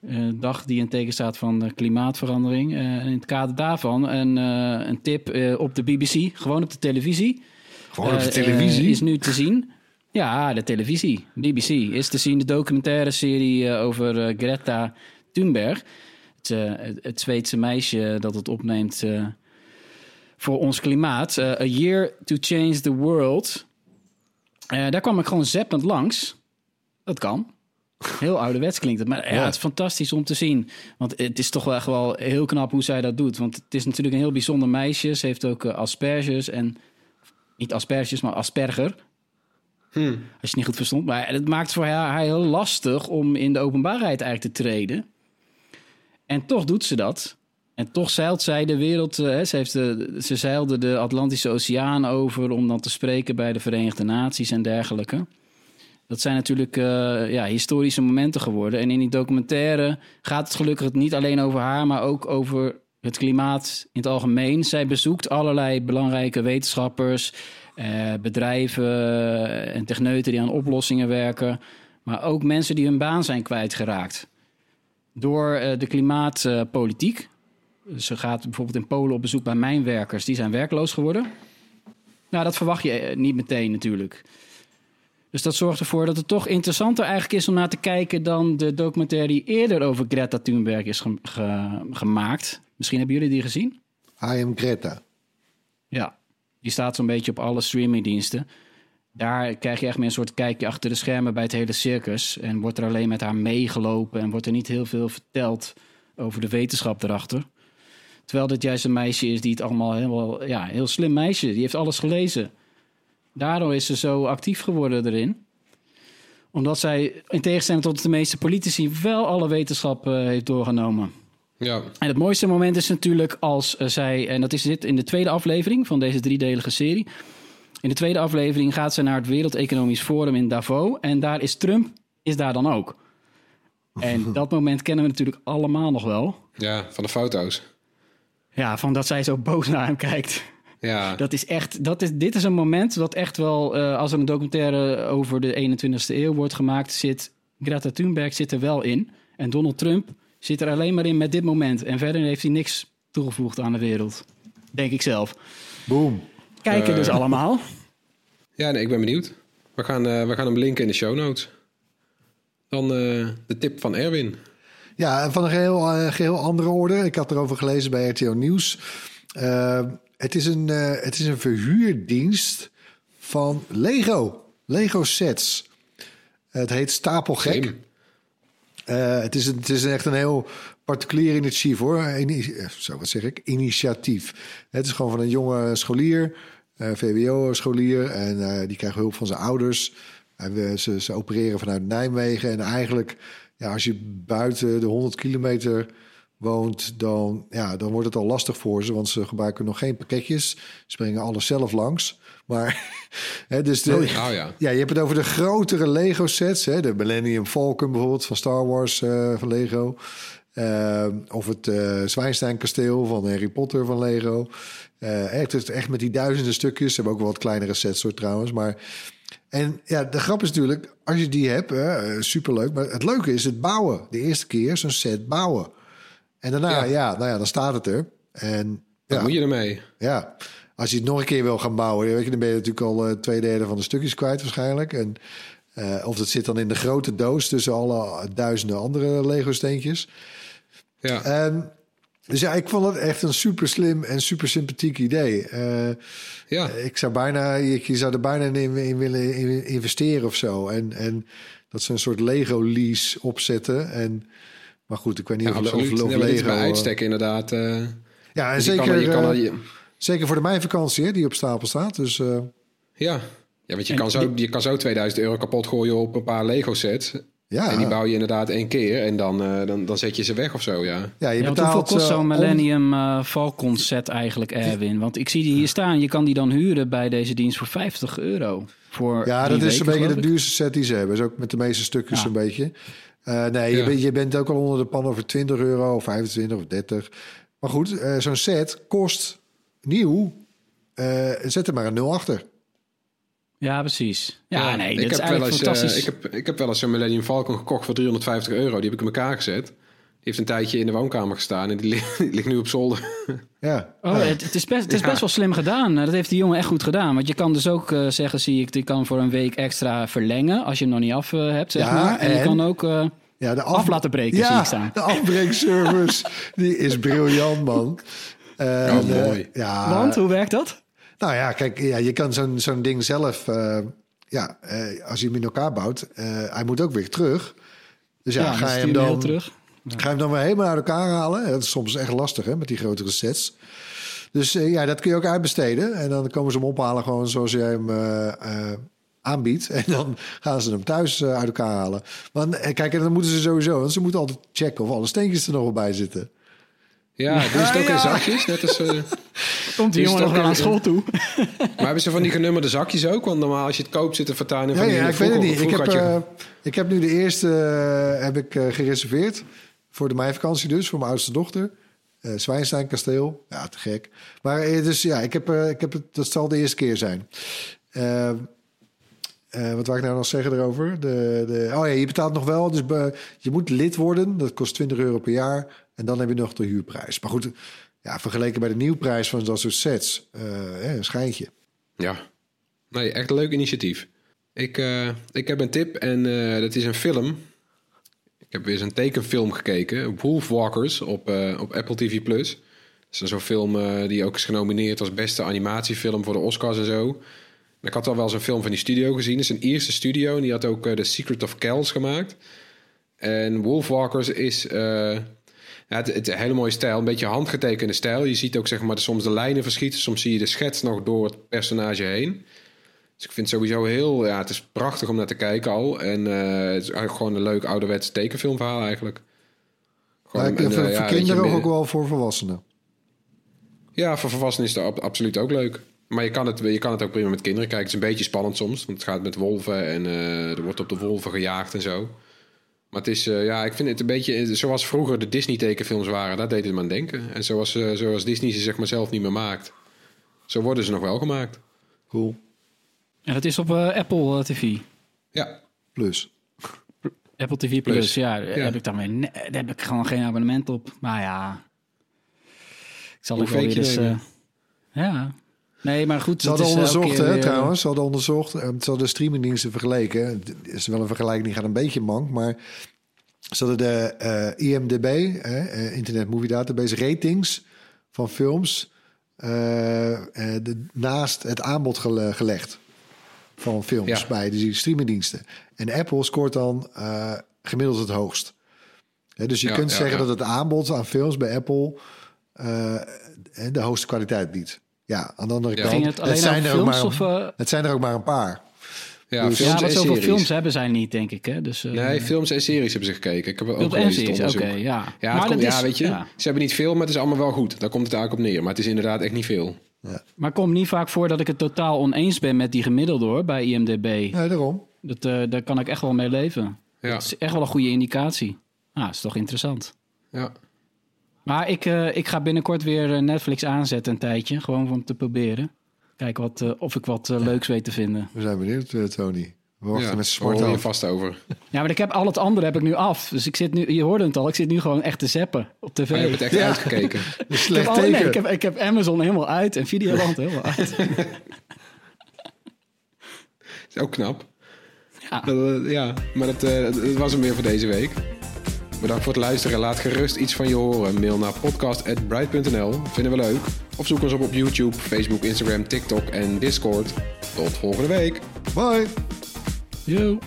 Eh, dag die in teken staat van de klimaatverandering. En in het kader daarvan een, een tip op de BBC, gewoon op de televisie. Gewoon op de televisie. is nu te zien. Ja, de televisie. BBC is te zien. De documentaire serie over Greta Thunberg. Het, het, het Zweedse meisje dat het opneemt voor ons klimaat. Eh, A Year to Change the World. Eh, daar kwam ik gewoon zappend langs. Dat kan. Heel ouderwets klinkt het. Maar ja, Ja. het is fantastisch om te zien. Want het is toch wel echt wel heel knap hoe zij dat doet. Want het is natuurlijk een heel bijzonder meisje. Ze heeft ook eh, asperges en... Niet asperges, maar asperger. Als je het niet goed verstond. Maar het maakt voor haar, haar heel lastig om in de openbaarheid eigenlijk te treden. En toch doet ze dat. En toch zeilt zij de wereld. eh, hè, ze, heeft de, ze zeilde de Atlantische Oceaan over om dan te spreken bij de Verenigde Naties en dergelijke. Dat zijn natuurlijk eh, ja, historische momenten geworden. En in die documentaire gaat het gelukkig niet alleen over haar, maar ook over het klimaat in het algemeen. Zij bezoekt allerlei belangrijke wetenschappers, eh, bedrijven en techneuten die aan oplossingen werken. Maar ook mensen die hun baan zijn kwijtgeraakt door de klimaatpolitiek. Ze gaat bijvoorbeeld in Polen op bezoek bij mijnwerkers. Die zijn werkloos geworden. Nou, dat verwacht je eh, niet meteen natuurlijk. Dus dat zorgt ervoor dat het toch interessanter eigenlijk is om naar te kijken dan de documentaire die eerder over Greta Thunberg is ge- ge- gemaakt. Misschien hebben jullie die gezien? I am Greta. Ja, die staat zo'n beetje op alle streamingdiensten. Daar krijg je echt meer een soort kijkje achter de schermen bij het hele circus. En wordt er alleen met haar meegelopen en wordt er niet heel veel verteld over de wetenschap erachter. Terwijl dit juist een meisje is die het allemaal helemaal, ja, heel slim meisje. Die heeft alles gelezen. Daardoor is ze zo actief geworden erin. Omdat zij, in tegenstelling tot de meeste politici, wel alle wetenschap eh, heeft doorgenomen. Ja. En het mooiste moment is natuurlijk als eh, zij, en dat is dit in de tweede aflevering van deze driedelige serie. In de tweede aflevering gaat ze naar het Wereld Economisch Forum in Davos. En daar is Trump, is daar dan ook. En dat moment kennen we natuurlijk allemaal nog wel. ja, van de foto's. Ja, van dat zij zo boos naar hem kijkt. Ja, Dat is echt, dat is, dit is een moment dat echt wel, eh, als er een documentaire over de 21ste eeuw wordt gemaakt, zit Greta Thunberg zit er wel in. En Donald Trump zit er alleen maar in met dit moment. En verder heeft hij niks toegevoegd aan de wereld. Denk ik zelf. Boom. Kijken Eh. dus allemaal. ja nee, ik ben benieuwd. We gaan, eh, we gaan hem linken in de show notes. Dan eh, de tip van Erwin. Ja, van een geheel, eh, geheel andere orde. Ik had erover gelezen bij RTO Nieuws. Eh, het, is een, eh, het is een verhuurdienst van Lego. Lego sets. Het heet Stapelgek. Het, is het is echt een heel particulier initiatief hoor. Eh, zo, wat zeg ik? Initiatief. Het is gewoon van een jonge scholier, VWO-scholier. En die krijgt hulp van zijn ouders. En we, ze, ze opereren vanuit Nijmegen. En eigenlijk, ja, als je buiten de 100 kilometer woont, dan, ja, dan wordt het al lastig voor ze. Want ze gebruiken nog geen pakketjes. Ze brengen alles zelf langs. Maar, hè, dus de, Oh ja. ja, je hebt het over de grotere Lego sets. Hè? De Millennium Falcon bijvoorbeeld van Star Wars eh, van Lego. Eh, of het eh Zwijnstein kasteel van Harry Potter van Lego. Echt, echt met die duizenden stukjes. Ze hebben ook wel wat kleinere sets hoor trouwens. Maar, en ja, de grap is natuurlijk, als je die hebt, eh, superleuk. Maar het leuke is het bouwen. De eerste keer zo'n set bouwen. En daarna, ja. Ja. nou ja, dan staat het er. En Wat ja, moet je ermee? ja, als je het nog een keer wil gaan bouwen, weet je, dan ben je natuurlijk al eh, twee derde van de stukjes kwijt waarschijnlijk. En, eh, of dat zit dan in de grote doos tussen alle duizenden andere Lego-steentjes. Ja. En, dus ja, ik vond het echt een super slim en super sympathiek idee. Eh, ja. ik zou bijna, je, je zou er bijna in, in willen in- investeren of zo. En, en dat ze een soort Lego-lease opzetten. En, maar goed, ik weet niet Ja, of, of, of Nee, maar dit is Lego... bij eh, uitstek inderdaad. eh, ja, en dus je zeker, kan, je kan, eh, je- zeker voor de meivakantie hè, die op stapel staat. Dus eh, ja. ja, want je En kan, zo, je kan zo 2000 euro kapot gooien op een paar Lego sets. Ja, En die bouw je inderdaad één keer en dan, eh, dan, dan zet je ze weg of zo, ja. ja, je Ja, betaalt hoeveel kost eh, zo'n om- Millennium eh, Falcon set eigenlijk, Erwin? Want ik zie die hier staan. Je kan die dan huren bij deze dienst voor 50 euro. Voor Ja, dat is een beetje de duurste set die ze hebben. Is ook met de meeste stukjes Ja. een beetje. Eh, nee, je, bent, je bent ook al onder de pan over 20 euro, of 25 of 30. Maar goed, eh, zo'n set kost nieuw. eh, zet er maar een 0 achter. Ja, precies. Ja, nee, ik dat is heb wel eigenlijk eens, eh, fantastisch. ik, heb, ik heb wel eens een Millennium Falcon gekocht voor 350 euro. Die heb ik in elkaar gezet. heeft een tijdje in de woonkamer gestaan en die ligt, die ligt nu op zolder. Ja. Oh, het, het is best, het is best wel slim gedaan. Eh, Dat heeft die jongen echt goed gedaan. Want je kan dus ook eh, zeggen, zie ik, die kan voor een week extra verlengen als je hem nog niet af eh, hebt, zeg Ja, maar. En, je en- kan ook eh, Ja, de af laten breken, zie ja, ik staan. de afbreekservice, die is briljant, man. Eh, Oh, de- mooi. ja, Want, hoe werkt dat? Nou ja, kijk, ja, je kan zo'n zo'n ding zelf... eh, ja, eh, als je hem in elkaar bouwt, eh, hij moet ook weer terug. Dus ja, Ja, ga, dan je hem dan, terug. ga je hem dan weer helemaal uit elkaar halen? Dat is soms echt lastig, hè, met die grotere sets. Dus ja, dat kun je ook uitbesteden. En dan komen ze hem ophalen gewoon zoals jij hem aanbiedt. En dan gaan ze hem thuis uit elkaar halen. Want kijk, en dan moeten ze sowieso... Want ze moeten altijd checken of alle steentjes er nog wel bij zitten. Ja, doen ze het ook ja. in zakjes? Net als, eh, Komt die jongen nog wel aan school toe? maar hebben ze van die genummerde zakjes ook? Want normaal als je het koopt zit er fortuin in van Ja, ja, ik weet het niet. Ik heb, eh, ik heb nu de eerste eh, heb ik, gereserveerd. Voor de meivakantie dus, voor mijn oudste dochter. Eh Zwijnstein kasteel. Ja, te gek. Maar dus ja, ik heb, ik heb het, dat zal de eerste keer zijn. Eh, eh, wat wou ik nou nog zeggen erover? De, de, oh ja, je betaalt nog wel. Dus be- je moet lid worden. Dat kost 20 euro per jaar. En dan heb je nog de huurprijs. Maar goed, ja, vergeleken bij de nieuwprijs van dat soort sets. eh, hè, een schijntje. Ja. Nee, echt een leuk initiatief. Ik, eh, ik heb een tip en eh, dat is een film. Ik heb weer eens een tekenfilm gekeken. Wolfwalkers op, eh, op Apple TV+. Dat is zo'n film eh, die ook is genomineerd als beste animatiefilm voor de Oscars en zo. Ik had al wel eens een film van die studio gezien. Het is een Ierse studio en die had ook eh, The Secret of Kells gemaakt. En Wolfwalkers is... eh, het, het een hele mooie stijl, een beetje handgetekende stijl. Je ziet ook zeg maar, soms de lijnen verschieten. Soms zie je de schets nog door het personage heen. Dus ik vind het sowieso heel... Ja, het is prachtig om naar te kijken al. En eh, het is eigenlijk gewoon een leuk ouderwets tekenfilmverhaal eigenlijk. Ik, voor, voor ja, weet je, kinderen ook wel voor volwassenen. Ja, voor volwassenen is het ab- absoluut ook leuk. Maar je kan, het, je kan het ook prima met kinderen kijken. Het is een beetje spannend soms, want het gaat met wolven en eh, er wordt op de wolven gejaagd en zo. Maar het is, eh, ja, ik vind het een beetje zoals vroeger de Disney-tekenfilms waren. Daar deed het me aan denken. En zoals, eh, zoals Disney ze zeg maar zelf niet meer maakt. Zo worden ze nog wel gemaakt. Cool. En dat is op eh, Apple eh, TV. Ja, Plus. Apple TV Plus, Plus. ja, daar Ja. Heb ik dan weer, nee, daar heb ik gewoon geen abonnement op. Maar ja, ik zal Hoe ik wel weer eens... eh, ja, nee, maar goed. Ze hadden onderzocht, hè, weer, eh, trouwens. Ze hadden onderzocht. eh, Ze hadden de streamingdiensten vergeleken. Het is wel een vergelijking die gaat een beetje mank. Maar ze hadden de eh, IMDB, Internet Movie Database, ratings van films. de, naast het aanbod gele- gelegd van films Ja. bij die streamingdiensten. En Apple scoort dan gemiddeld het hoogst. Dus je Ja, kunt ja, zeggen dat het aanbod aan films bij Apple de hoogste kwaliteit biedt. Ja, aan de andere Ja. kant. Het alleen zijn er ook films maar, of... eh, het zijn er ook maar een paar. ja Dus- ja, films zoveel series. films hebben zij niet, denk ik. Hè? Dus, eh, Nee, films en series hebben ze gekeken. Ik heb ook en het series, oké, ja. Ja, Maar komt, dat ja, is- weet je. ja. Ze hebben niet veel, maar het is allemaal wel goed. Daar komt het eigenlijk op neer. Maar het is inderdaad echt niet veel. Maar het komt niet vaak voor dat ik het totaal oneens ben met die gemiddelde hoor, bij IMDB. Nee, daarom. Dat, eh, daar kan ik echt wel mee leven. Ja, Dat is echt wel een goede indicatie. Ah, is toch interessant. ja. Maar ik, eh, ik ga binnenkort weer eh, Netflix aanzetten een tijdje. Gewoon om te proberen. Kijken wat, eh, of ik wat leuks weet te vinden. We zijn benieuwd, Tony. We wachten ja. met smart vast over. Ja, maar ik heb al het andere heb ik nu af. Dus ik zit nu, je hoorde het al, ik zit nu gewoon echt te zappen op tv. Maar je hebt het echt Ja. uitgekeken. Een ik, heb slecht al- teken. nee, ik, heb, ik heb Amazon helemaal uit en Videoland helemaal uit. is ook knap. Ja. Dat, ja, maar dat, eh, dat was hem weer voor deze week. Bedankt voor het luisteren. Laat gerust iets van je horen. Mail naar podcast.bright.nl. Vinden we leuk. Of zoek ons op op YouTube, Facebook, Instagram, TikTok en Discord. Tot volgende week. Bye. Yo.